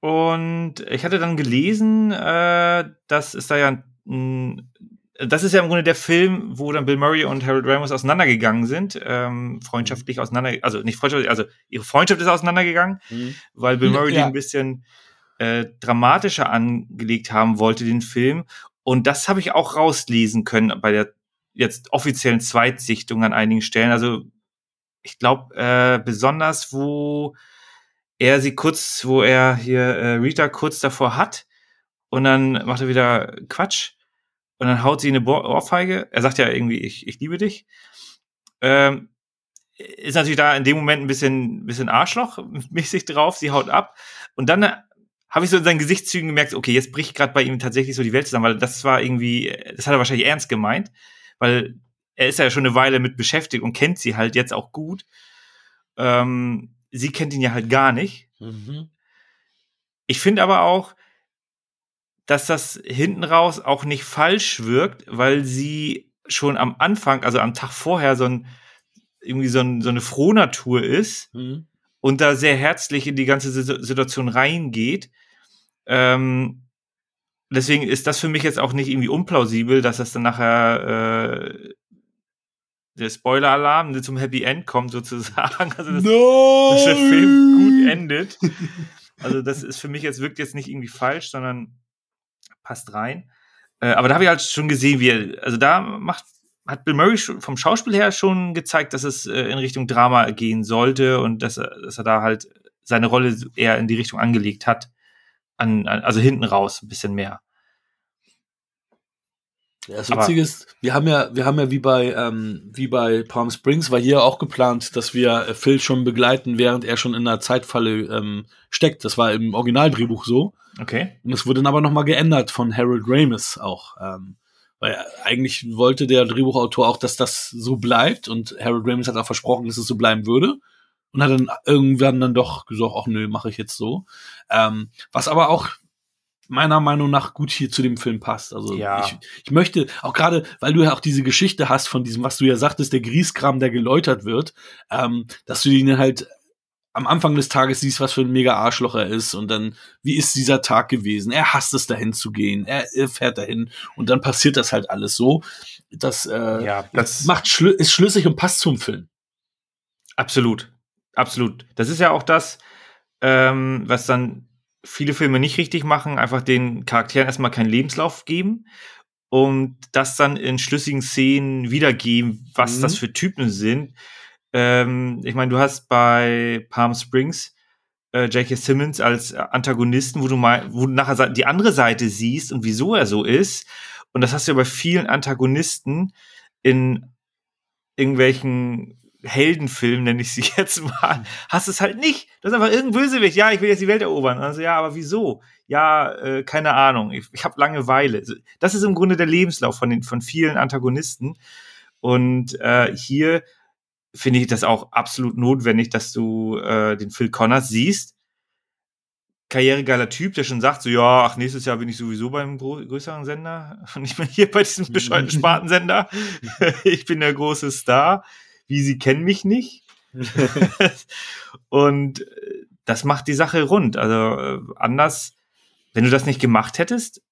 [SPEAKER 3] Und ich hatte dann gelesen, äh, dass es da ja ein, das ist ja im Grunde der Film, wo dann Bill Murray und Harold Ramos auseinandergegangen sind, ähm, freundschaftlich auseinander, also nicht freundschaftlich, also ihre Freundschaft ist auseinandergegangen, mhm. weil Bill Murray ja. den ein bisschen äh, dramatischer angelegt haben wollte, den Film. Und das habe ich auch rauslesen können bei der jetzt offiziellen Zweitsichtung an einigen Stellen. Also ich glaube, äh, besonders wo er sie kurz, wo er hier äh, Rita kurz davor hat und dann macht er wieder Quatsch und dann haut sie eine Ohrfeige. Er sagt ja irgendwie, ich, ich liebe dich. Ähm, ist natürlich da in dem Moment ein bisschen, bisschen Arschloch-mäßig drauf. Sie haut ab. Und dann habe ich so in seinen Gesichtszügen gemerkt, okay, jetzt bricht gerade bei ihm tatsächlich so die Welt zusammen, weil das war irgendwie, das hat er wahrscheinlich ernst gemeint, weil er ist ja schon eine Weile mit beschäftigt und kennt sie halt jetzt auch gut. Ähm, sie kennt ihn ja halt gar nicht. Mhm. Ich finde aber auch, dass das hinten raus auch nicht falsch wirkt, weil sie schon am Anfang, also am Tag vorher, so ein irgendwie so, ein, so eine Frohnatur ist mhm. und da sehr herzlich in die ganze Situation reingeht ähm, deswegen ist das für mich jetzt auch nicht irgendwie unplausibel, dass das dann nachher äh, der Spoiler-Alarm zum Happy End kommt sozusagen. Also dass, dass der Film gut endet. Also das ist für mich jetzt wirkt jetzt nicht irgendwie falsch, sondern passt rein. Äh, aber da habe ich halt schon gesehen, wie er, also da macht hat Bill Murray vom Schauspiel her schon gezeigt, dass es äh, in Richtung Drama gehen sollte und dass dass er da halt seine Rolle eher in die Richtung angelegt hat an, an also hinten raus ein bisschen mehr.
[SPEAKER 2] Ja, das Witzige ist, wir haben ja, wir haben ja wie bei, ähm, wie bei Palm Springs, war hier auch geplant, dass wir äh, Phil schon begleiten, während er schon in einer Zeitfalle ähm, steckt. Das war im Originaldrehbuch so.
[SPEAKER 3] Okay.
[SPEAKER 2] Und es wurde dann aber nochmal geändert von Harold Ramis auch. Ähm, weil eigentlich wollte der Drehbuchautor auch, dass das so bleibt und Harold Ramis hat auch versprochen, dass es so bleiben würde und hat dann irgendwann dann doch gesagt, ach nö, mache ich jetzt so. Ähm, was aber auch meiner Meinung nach gut hier zu dem Film passt. Also ja. ich, ich möchte, auch gerade, weil du ja auch diese Geschichte hast von diesem, was du ja sagtest, der Grieskram, der geläutert wird, ähm, dass du ihn halt am Anfang des Tages siehst, was für ein mega Arschloch er ist und dann, wie ist dieser Tag gewesen? Er hasst es, dahin zu gehen. Er, er fährt dahin und dann passiert das halt alles so. Das, äh, ja, das macht schlü ist schlüssig und passt zum Film.
[SPEAKER 3] Absolut. Absolut. Das ist ja auch das, ähm, was dann viele Filme nicht richtig machen, einfach den Charakteren erstmal keinen Lebenslauf geben und das dann in schlüssigen Szenen wiedergeben, was mhm. das für Typen sind. Ähm, ich meine, du hast bei Palm Springs äh, J.K. Simmons als Antagonisten, wo du mal, wo du nachher die andere Seite siehst und wieso er so ist. Und das hast du ja bei vielen Antagonisten in irgendwelchen Heldenfilm, nenne ich sie jetzt mal, hast es halt nicht. Das ist einfach irgendein Bösewicht. Ja, ich will jetzt die Welt erobern. Also ja, aber wieso? Ja, äh, keine Ahnung. Ich, ich habe Langeweile. Das ist im Grunde der Lebenslauf von den von vielen Antagonisten. Und äh, hier finde ich das auch absolut notwendig, dass du äh, den Phil Connors siehst. Karrieregeiler Typ, der schon sagt, so ja, ach, nächstes Jahr bin ich sowieso beim größeren Sender und nicht mehr hier bei diesem bescheuerten Spartensender. ich bin der große Star wie sie kennen mich nicht. und äh, das macht die Sache rund. Also äh, anders, wenn du das nicht gemacht hättest,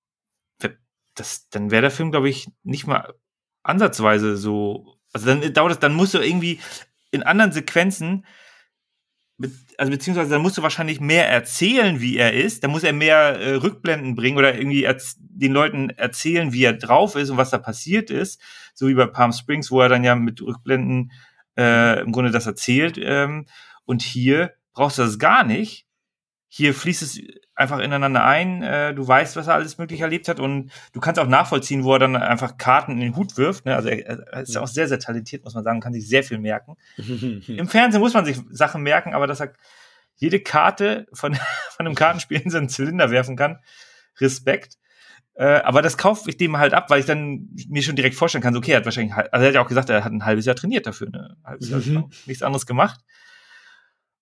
[SPEAKER 3] das, dann wäre der Film, glaube ich, nicht mal ansatzweise so. Also dann dauert es, dann musst du irgendwie in anderen Sequenzen, also beziehungsweise dann musst du wahrscheinlich mehr erzählen, wie er ist. Dann muss er mehr äh, Rückblenden bringen oder irgendwie den Leuten erzählen, wie er drauf ist und was da passiert ist. So wie bei Palm Springs, wo er dann ja mit Rückblenden äh, im Grunde das erzählt. Ähm, und hier brauchst du das gar nicht. Hier fließt es einfach ineinander ein. Äh, du weißt, was er alles möglich erlebt hat und du kannst auch nachvollziehen, wo er dann einfach Karten in den Hut wirft. Ne? Also er, er ist auch sehr, sehr talentiert, muss man sagen, kann sich sehr viel merken. Im Fernsehen muss man sich Sachen merken, aber dass er jede Karte von, von einem Kartenspiel in seinen Zylinder werfen kann, Respekt. Äh, aber das kaufe ich dem halt ab, weil ich dann mir schon direkt vorstellen kann, so, okay, er hat wahrscheinlich, also er hat ja auch gesagt, er hat ein halbes Jahr trainiert dafür, ne? Ein halbes Jahr mhm. nichts anderes gemacht.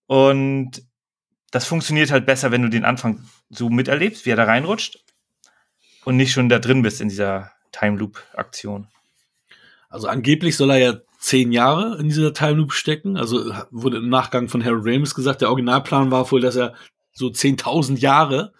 [SPEAKER 3] Und das funktioniert halt besser, wenn du den Anfang so miterlebst, wie er da reinrutscht und nicht schon da drin bist in dieser Time Loop Aktion.
[SPEAKER 2] Also angeblich soll er ja zehn Jahre in dieser Time Loop stecken. Also wurde im Nachgang von Harold Ramis gesagt, der Originalplan war wohl, dass er so 10.000 Jahre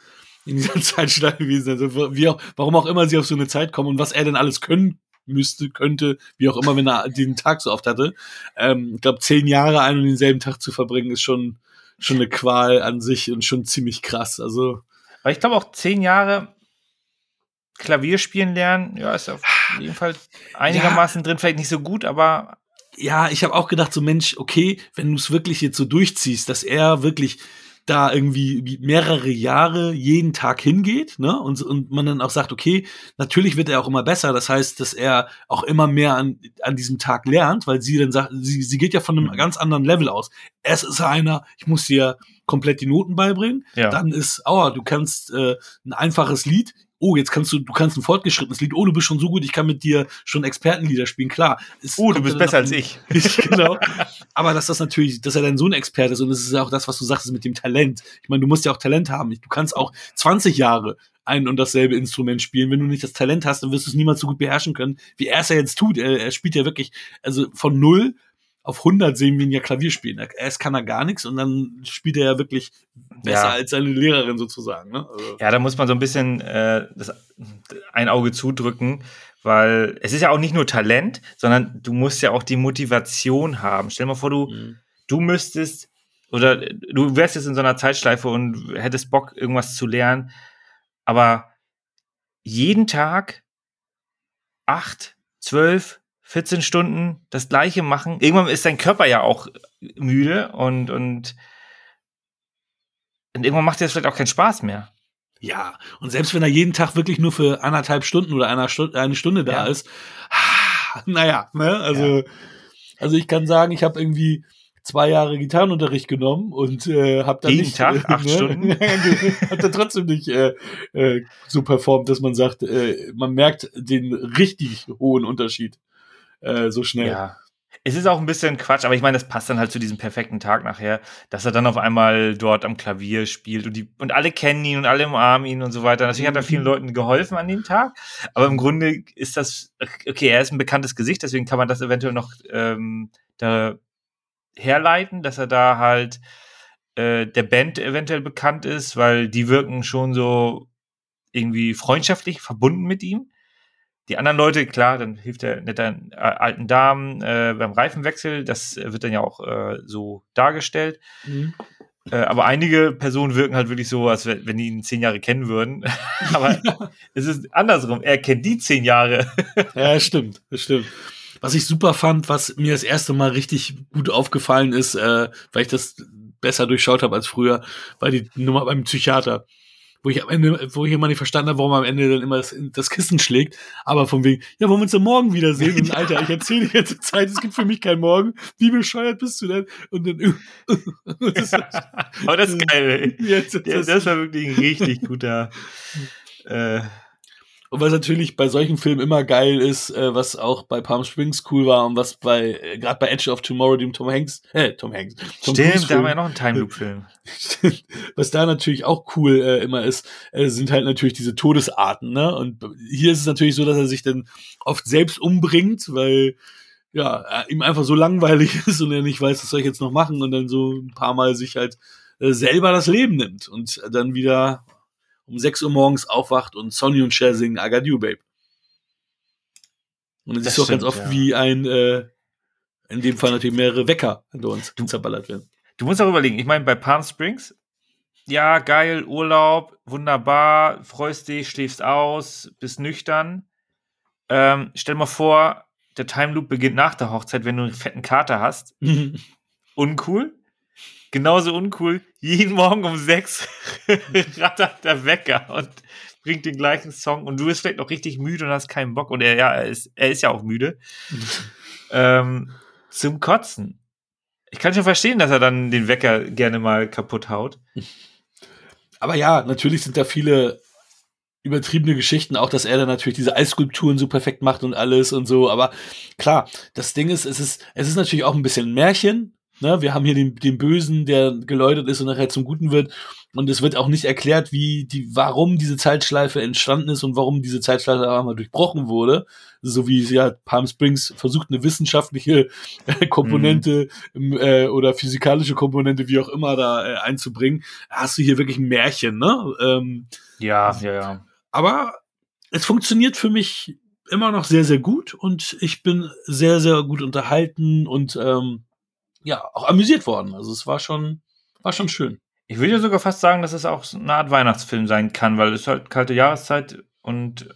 [SPEAKER 2] in dieser Zeitschleife gewesen sind. Also wie auch, warum auch immer sie auf so eine Zeit kommen und was er denn alles können müsste, könnte, wie auch immer, wenn er den Tag so oft hatte. Ähm, ich glaube, zehn Jahre einen und denselben Tag zu verbringen, ist schon, schon eine Qual an sich und schon ziemlich krass. Also.
[SPEAKER 3] Aber ich glaube auch zehn Jahre Klavier spielen lernen, ja, ist auf jeden Fall einigermaßen ja. drin, vielleicht nicht so gut, aber.
[SPEAKER 2] Ja, ich habe auch gedacht, so Mensch, okay, wenn du es wirklich jetzt so durchziehst, dass er wirklich da irgendwie mehrere Jahre jeden Tag hingeht, ne? Und, und man dann auch sagt, okay, natürlich wird er auch immer besser. Das heißt, dass er auch immer mehr an, an diesem Tag lernt, weil sie dann sagt, sie, sie geht ja von einem mhm. ganz anderen Level aus. Erst ist einer, ich muss dir komplett die Noten beibringen. Ja. Dann ist, aua, du kannst äh, ein einfaches Lied oh, jetzt kannst du, du kannst ein fortgeschrittenes Lied, oh, du bist schon so gut, ich kann mit dir schon Expertenlieder spielen, klar.
[SPEAKER 3] oh, du bist besser als ich.
[SPEAKER 2] genau. Aber dass das natürlich, dass er dann so ein Experte ist und das ist ja auch das, was du sagst, mit dem Talent. Ich meine, du musst ja auch Talent haben. Du kannst auch 20 Jahre ein und dasselbe Instrument spielen. Wenn du nicht das Talent hast, dann wirst du es niemals so gut beherrschen können, wie er es ja jetzt tut. Er, er spielt ja wirklich, also von null auf 100 sehen wir ihn ja Klavier spielen. Erst kann er gar nichts und dann spielt er ja wirklich besser ja. als seine Lehrerin sozusagen. Ne?
[SPEAKER 3] Also. Ja, da muss man so ein bisschen äh, das, ein Auge zudrücken, weil es ist ja auch nicht nur Talent, sondern du musst ja auch die Motivation haben. Stell dir mal vor, du, mhm. du müsstest oder du wärst jetzt in so einer Zeitschleife und hättest Bock, irgendwas zu lernen, aber jeden Tag acht, zwölf, 14 Stunden das Gleiche machen. Irgendwann ist dein Körper ja auch müde und, und, und irgendwann macht dir das vielleicht auch keinen Spaß mehr.
[SPEAKER 2] Ja, und selbst wenn er jeden Tag wirklich nur für anderthalb Stunden oder eine Stunde, eine Stunde da ja. ist, naja, ne, also, ja. also ich kann sagen, ich habe irgendwie zwei Jahre Gitarrenunterricht genommen und äh, habe dann
[SPEAKER 3] Jeden
[SPEAKER 2] nicht
[SPEAKER 3] Tag, acht ne? Stunden,
[SPEAKER 2] hat dann trotzdem nicht äh, äh, so performt, dass man sagt, äh, man merkt den richtig hohen Unterschied äh, so schnell.
[SPEAKER 3] Ja. Es ist auch ein bisschen Quatsch, aber ich meine, das passt dann halt zu diesem perfekten Tag nachher, dass er dann auf einmal dort am Klavier spielt und die und alle kennen ihn und alle umarmen ihn und so weiter. Natürlich hat er vielen mhm. Leuten geholfen an dem Tag, aber im Grunde ist das okay. Er ist ein bekanntes Gesicht, deswegen kann man das eventuell noch ähm, da herleiten, dass er da halt äh, der Band eventuell bekannt ist, weil die wirken schon so irgendwie freundschaftlich verbunden mit ihm. Die anderen Leute, klar, dann hilft der netten äh, alten Damen äh, beim Reifenwechsel. Das wird dann ja auch äh, so dargestellt. Mhm. Äh, aber einige Personen wirken halt wirklich so, als wenn die ihn zehn Jahre kennen würden. aber es ist andersrum. Er kennt die zehn Jahre.
[SPEAKER 2] ja, stimmt. Das stimmt. Was ich super fand, was mir das erste Mal richtig gut aufgefallen ist, äh, weil ich das besser durchschaut habe als früher, war die Nummer beim Psychiater wo ich am Ende, wo ich immer nicht verstanden habe, warum am Ende dann immer das, das Kissen schlägt. Aber von wegen, ja, wollen wir uns dann morgen wiedersehen? Und Alter, ich erzähle die ganze Zeit, es gibt für mich keinen Morgen. Wie bescheuert bist du denn? Und dann.
[SPEAKER 3] das Aber das ist geil, ey. Jetzt, das, das war wirklich ein richtig guter.
[SPEAKER 2] Äh, und was natürlich bei solchen Filmen immer geil ist, äh, was auch bei Palm Springs cool war und was bei, äh, gerade bei Edge of Tomorrow, dem Tom Hanks, äh, Tom Hanks.
[SPEAKER 3] Tom Stimmt, da haben wir ja noch einen Time Loop Film.
[SPEAKER 2] was da natürlich auch cool äh, immer ist, äh, sind halt natürlich diese Todesarten, ne? Und hier ist es natürlich so, dass er sich dann oft selbst umbringt, weil ja, äh, ihm einfach so langweilig ist und er nicht weiß, was soll ich jetzt noch machen und dann so ein paar Mal sich halt äh, selber das Leben nimmt und dann wieder um 6 Uhr morgens aufwacht und Sonny und Cher singen I Got You, Babe. Und es ist doch ganz oft ja. wie ein, äh, in dem Fall natürlich mehrere Wecker hinter uns du, zerballert werden.
[SPEAKER 3] Du musst auch überlegen, ich meine, bei Palm Springs, ja, geil, Urlaub, wunderbar, freust dich, schläfst aus, bist nüchtern. Ähm, stell mal vor, der Time Loop beginnt nach der Hochzeit, wenn du einen fetten Kater hast. Uncool genauso uncool. Jeden Morgen um sechs rattert der Wecker und bringt den gleichen Song und du bist vielleicht noch richtig müde und hast keinen Bock und er, ja, er ist, er ist ja auch müde. ähm, zum Kotzen. Ich kann schon verstehen, dass er dann den Wecker gerne mal kaputt haut.
[SPEAKER 2] Aber ja, natürlich sind da viele übertriebene Geschichten, auch dass er dann natürlich diese Eisskulpturen so perfekt macht und alles und so. Aber klar, das Ding ist, es ist, es ist natürlich auch ein bisschen Märchen, Ne, wir haben hier den, den Bösen, der geläutert ist und nachher zum Guten wird. Und es wird auch nicht erklärt, wie die, warum diese Zeitschleife entstanden ist und warum diese Zeitschleife einmal durchbrochen wurde. So wie ja Palm Springs versucht, eine wissenschaftliche äh, Komponente mhm. äh, oder physikalische Komponente, wie auch immer, da äh, einzubringen. Hast du hier wirklich ein Märchen, ne? Ähm,
[SPEAKER 3] ja, ja, ja.
[SPEAKER 2] Aber es funktioniert für mich immer noch sehr, sehr gut und ich bin sehr, sehr gut unterhalten und ähm, ja, auch amüsiert worden. Also es war schon, war schon schön.
[SPEAKER 3] Ich würde ja sogar fast sagen, dass es auch eine Art Weihnachtsfilm sein kann, weil es halt kalte Jahreszeit und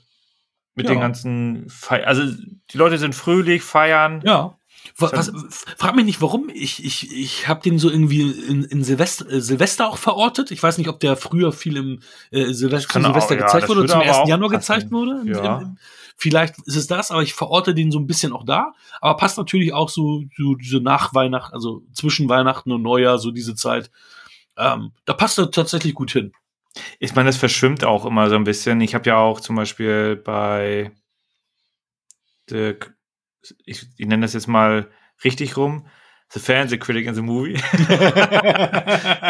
[SPEAKER 3] mit ja. den ganzen Fe also die Leute sind fröhlich, feiern.
[SPEAKER 2] Ja. Was, was, frag mich nicht, warum. Ich, ich, ich habe den so irgendwie in, in Silvester, äh, Silvester auch verortet. Ich weiß nicht, ob der früher viel im äh, Silvester, Silvester auch, gezeigt ja, wurde oder zum 1. Januar gezeigt wurde. Ja. Im, im, Vielleicht ist es das, aber ich verorte den so ein bisschen auch da. Aber passt natürlich auch so, so diese Nachweihnacht, also zwischen Weihnachten und Neujahr, so diese Zeit. Ähm, da passt er tatsächlich gut hin.
[SPEAKER 3] Ich meine, das verschwimmt auch immer so ein bisschen. Ich habe ja auch zum Beispiel bei The, ich, ich nenne das jetzt mal richtig rum, The Fan, The Critic and the Movie.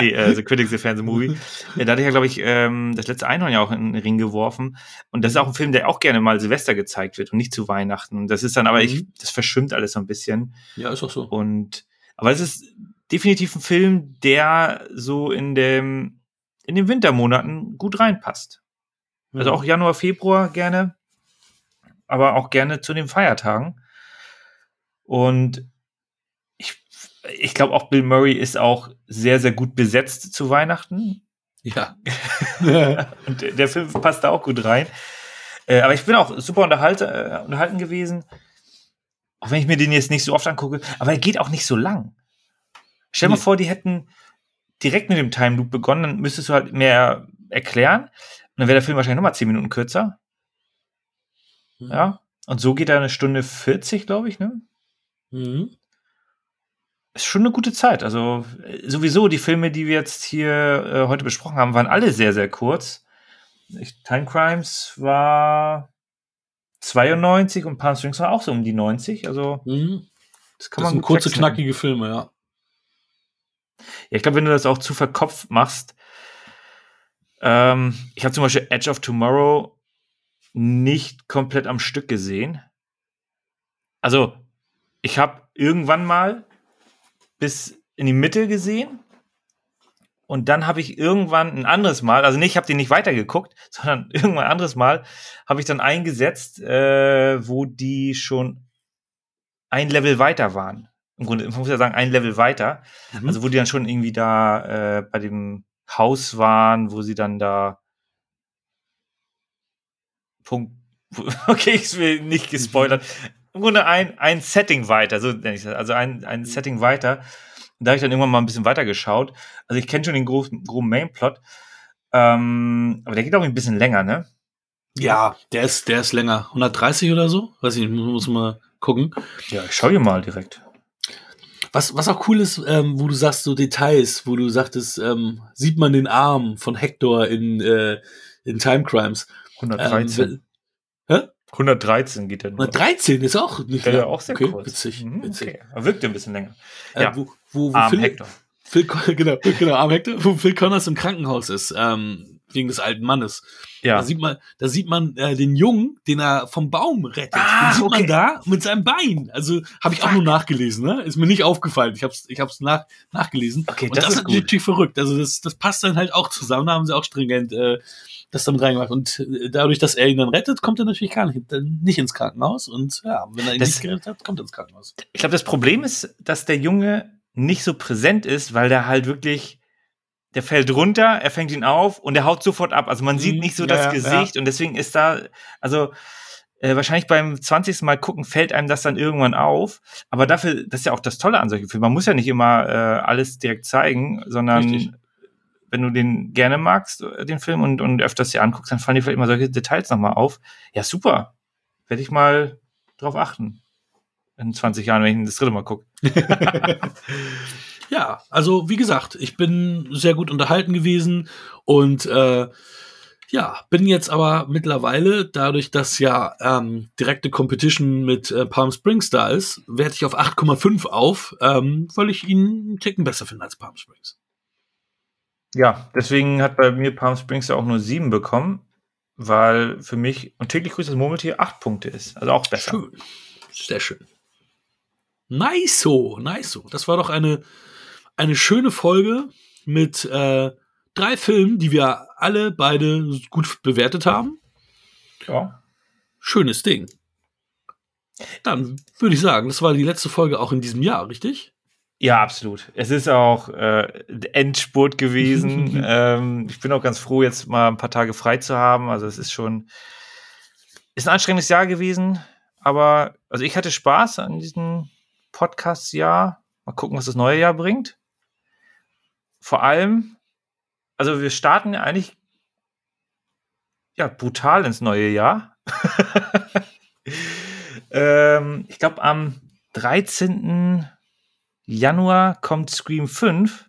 [SPEAKER 3] nee, äh, The Critic, The Fan, The Movie. Da hatte ich ja, glaube ich, ähm, das letzte Einhorn ja auch in den Ring geworfen. Und das ist auch ein Film, der auch gerne mal Silvester gezeigt wird und nicht zu Weihnachten. Und das ist dann aber, mhm. ich, das verschwimmt alles so ein bisschen.
[SPEAKER 2] Ja, ist auch so.
[SPEAKER 3] Und, aber es ist definitiv ein Film, der so in dem, in den Wintermonaten gut reinpasst. Mhm. Also auch Januar, Februar gerne, aber auch gerne zu den Feiertagen. Und ich glaube auch Bill Murray ist auch sehr, sehr gut besetzt zu Weihnachten.
[SPEAKER 2] Ja.
[SPEAKER 3] und der Film passt da auch gut rein. Äh, aber ich bin auch super unterhalte, äh, unterhalten gewesen. Auch wenn ich mir den jetzt nicht so oft angucke. Aber er geht auch nicht so lang. Stell dir nee. mal vor, die hätten direkt mit dem Time Loop begonnen, dann müsstest du halt mehr erklären. Und dann wäre der Film wahrscheinlich nochmal 10 Minuten kürzer. Mhm. Ja. Und so geht er eine Stunde 40, glaube ich, ne? Mhm ist schon eine gute Zeit. Also äh, sowieso die Filme, die wir jetzt hier äh, heute besprochen haben, waren alle sehr, sehr kurz. Ich, Time Crimes war 92 und Palm Springs war auch so um die 90. Also
[SPEAKER 2] mhm. das kann das man sind kurze, knackige Filme, ja.
[SPEAKER 3] Ja, ich glaube, wenn du das auch zu verkopft machst, ähm, ich habe zum Beispiel Edge of Tomorrow nicht komplett am Stück gesehen. Also, ich habe irgendwann mal bis in die Mitte gesehen. Und dann habe ich irgendwann ein anderes Mal, also nicht, ich habe den nicht weitergeguckt, sondern irgendwann ein anderes Mal habe ich dann eingesetzt, äh, wo die schon ein Level weiter waren. Im Grunde, ich muss ja sagen, ein Level weiter. Mhm. Also wo die dann schon irgendwie da äh, bei dem Haus waren, wo sie dann da Punkt. Okay, ich will nicht gespoilert im Grunde ein, ein Setting weiter, so nenne ich das, also ein, ein mhm. Setting weiter. Und da habe ich dann irgendwann mal ein bisschen weiter geschaut. Also ich kenne schon den groben, groben Mainplot. Ähm, aber der geht auch ein bisschen länger, ne?
[SPEAKER 2] Ja, der ist, der ist länger. 130 oder so? Weiß ich nicht, muss, muss mal gucken.
[SPEAKER 3] Ja, ich schau hier mal direkt.
[SPEAKER 2] Was, was auch cool ist, ähm, wo du sagst, so Details, wo du sagtest, ähm, sieht man den Arm von Hector in, äh, in Time Crimes.
[SPEAKER 3] 113.
[SPEAKER 2] Ähm?
[SPEAKER 3] 113 geht der nur.
[SPEAKER 2] 113 ist auch nicht lang.
[SPEAKER 3] ist auch sehr
[SPEAKER 2] okay,
[SPEAKER 3] kurz.
[SPEAKER 2] Witzig,
[SPEAKER 3] Mhm,
[SPEAKER 2] witzig.
[SPEAKER 3] Okay. Er wirkt ein bisschen länger.
[SPEAKER 2] Äh,
[SPEAKER 3] Ja.
[SPEAKER 2] wo, wo, wo
[SPEAKER 3] Arm
[SPEAKER 2] Phil,
[SPEAKER 3] Hector.
[SPEAKER 2] Phil, genau, genau, Arm Hector, wo Phil Connors im Krankenhaus ist, ähm, wegen des alten Mannes.
[SPEAKER 3] Ja.
[SPEAKER 2] Da sieht man, da sieht man äh, den Jungen, den er vom Baum rettet.
[SPEAKER 3] Ah,
[SPEAKER 2] den sieht
[SPEAKER 3] okay.
[SPEAKER 2] man da mit seinem Bein. Also habe ich auch
[SPEAKER 3] Fuck.
[SPEAKER 2] nur nachgelesen. Ne? Ist mir nicht aufgefallen. Ich habe es ich hab's nach, nachgelesen.
[SPEAKER 3] Okay,
[SPEAKER 2] Und
[SPEAKER 3] das
[SPEAKER 2] das,
[SPEAKER 3] ist
[SPEAKER 2] ist
[SPEAKER 3] gut.
[SPEAKER 2] natürlich verrückt. Also das, das passt dann halt auch zusammen. Da haben sie auch stringent äh, das damit reingemacht. Und äh, dadurch, dass er ihn dann rettet, kommt er natürlich gar nicht, dann nicht ins Krankenhaus. Und ja, wenn er ihn
[SPEAKER 3] Das-
[SPEAKER 2] nicht gerettet hat, kommt er ins Krankenhaus.
[SPEAKER 3] Ich glaube, das Problem ist, dass der Junge nicht so präsent ist, weil der halt wirklich, der fällt runter, er fängt ihn auf und er haut sofort ab. Also man sieht
[SPEAKER 2] Mhm,
[SPEAKER 3] nicht so
[SPEAKER 2] ja,
[SPEAKER 3] das
[SPEAKER 2] ja,
[SPEAKER 3] Gesicht und deswegen ist da, also äh, wahrscheinlich beim 20. Mal gucken fällt einem das dann irgendwann auf. Aber dafür, das ist ja auch das Tolle an solchen Filmen. Man muss ja nicht immer äh, alles direkt zeigen, sondern
[SPEAKER 2] Richtig.
[SPEAKER 3] wenn du den gerne magst, äh, den Film und, und öfters dir anguckst, dann fallen dir vielleicht immer solche Details nochmal auf. Ja, super. Werde ich mal drauf achten. In 20 Jahren, wenn ich das dritte Mal gucke.
[SPEAKER 2] Ja, also wie gesagt, ich bin sehr gut unterhalten gewesen und äh, ja, bin jetzt aber mittlerweile, dadurch, dass ja ähm, direkte Competition mit äh, Palm Springs da ist, werde ich auf 8,5 auf, ähm, weil ich ihn einen Ticken besser finde als Palm Springs.
[SPEAKER 3] Ja, deswegen hat bei mir Palm Springs ja auch nur sieben bekommen, weil für mich und täglich grüßt das Murmeltier acht Punkte ist. Also auch besser.
[SPEAKER 2] Schön. Sehr schön. Nice so, nice so. Das war doch eine, eine schöne Folge mit äh, drei Filmen, die wir alle beide gut bewertet haben.
[SPEAKER 3] Ja.
[SPEAKER 2] Schönes Ding. Dann würde ich sagen, das war die letzte Folge auch in diesem Jahr, richtig?
[SPEAKER 3] Ja, absolut. Es ist auch äh, Endspurt gewesen. ähm, ich bin auch ganz froh, jetzt mal ein paar Tage frei zu haben. Also es ist schon, ist ein anstrengendes Jahr gewesen, aber also ich hatte Spaß an diesem Podcast-Jahr. Mal gucken, was das neue Jahr bringt. Vor allem, also wir starten ja eigentlich ja brutal ins neue Jahr. ähm, ich glaube, am 13. Januar kommt Scream 5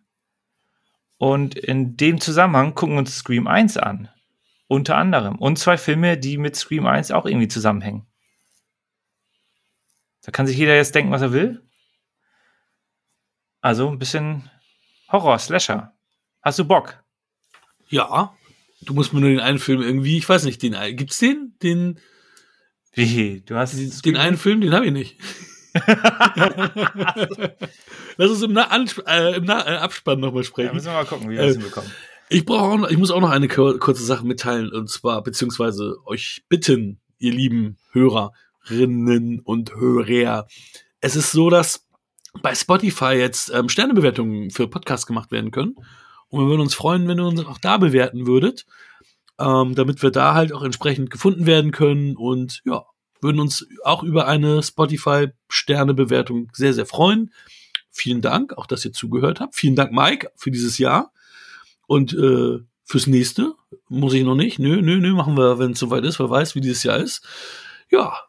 [SPEAKER 3] und in dem Zusammenhang gucken wir uns Scream 1 an. Unter anderem. Und zwei Filme, die mit Scream 1 auch irgendwie zusammenhängen. Da kann sich jeder jetzt denken, was er will. Also ein bisschen Horror, Slasher. Hast du Bock?
[SPEAKER 2] Ja. Du musst mir nur den einen Film irgendwie, ich weiß nicht, den gibt's den? Den,
[SPEAKER 3] Wie? Du hast
[SPEAKER 2] den, den einen Film, den habe ich nicht. Lass uns im, Na äh, im Na äh, Abspann nochmal
[SPEAKER 3] Ja,
[SPEAKER 2] sprechen.
[SPEAKER 3] müssen wir mal gucken, wie wir
[SPEAKER 2] Äh,
[SPEAKER 3] das hinbekommen.
[SPEAKER 2] Ich brauche ich muss auch noch eine kur kurze Sache mitteilen und zwar beziehungsweise euch bitten, ihr lieben Hörerinnen und Hörer. Es ist so, dass bei Spotify jetzt ähm, Sternebewertungen für Podcasts gemacht werden können und wir würden uns freuen, wenn ihr uns auch da bewerten würdet, ähm, damit wir da halt auch entsprechend gefunden werden können und ja, würden uns auch über eine Spotify Sternebewertung sehr sehr freuen. Vielen Dank, auch dass ihr zugehört habt. Vielen Dank, Mike, für dieses Jahr. Und äh, fürs nächste muss ich noch nicht. Nö, nö, nö, machen wir, wenn es soweit ist. Wer weiß, wie dieses Jahr ist. Ja.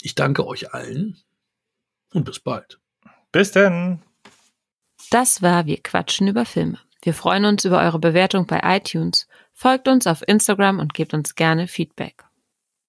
[SPEAKER 2] Ich danke euch allen und bis bald.
[SPEAKER 3] Bis denn.
[SPEAKER 1] Das war Wir quatschen über Filme. Wir freuen uns über eure Bewertung bei iTunes. Folgt uns auf Instagram und gebt uns gerne Feedback.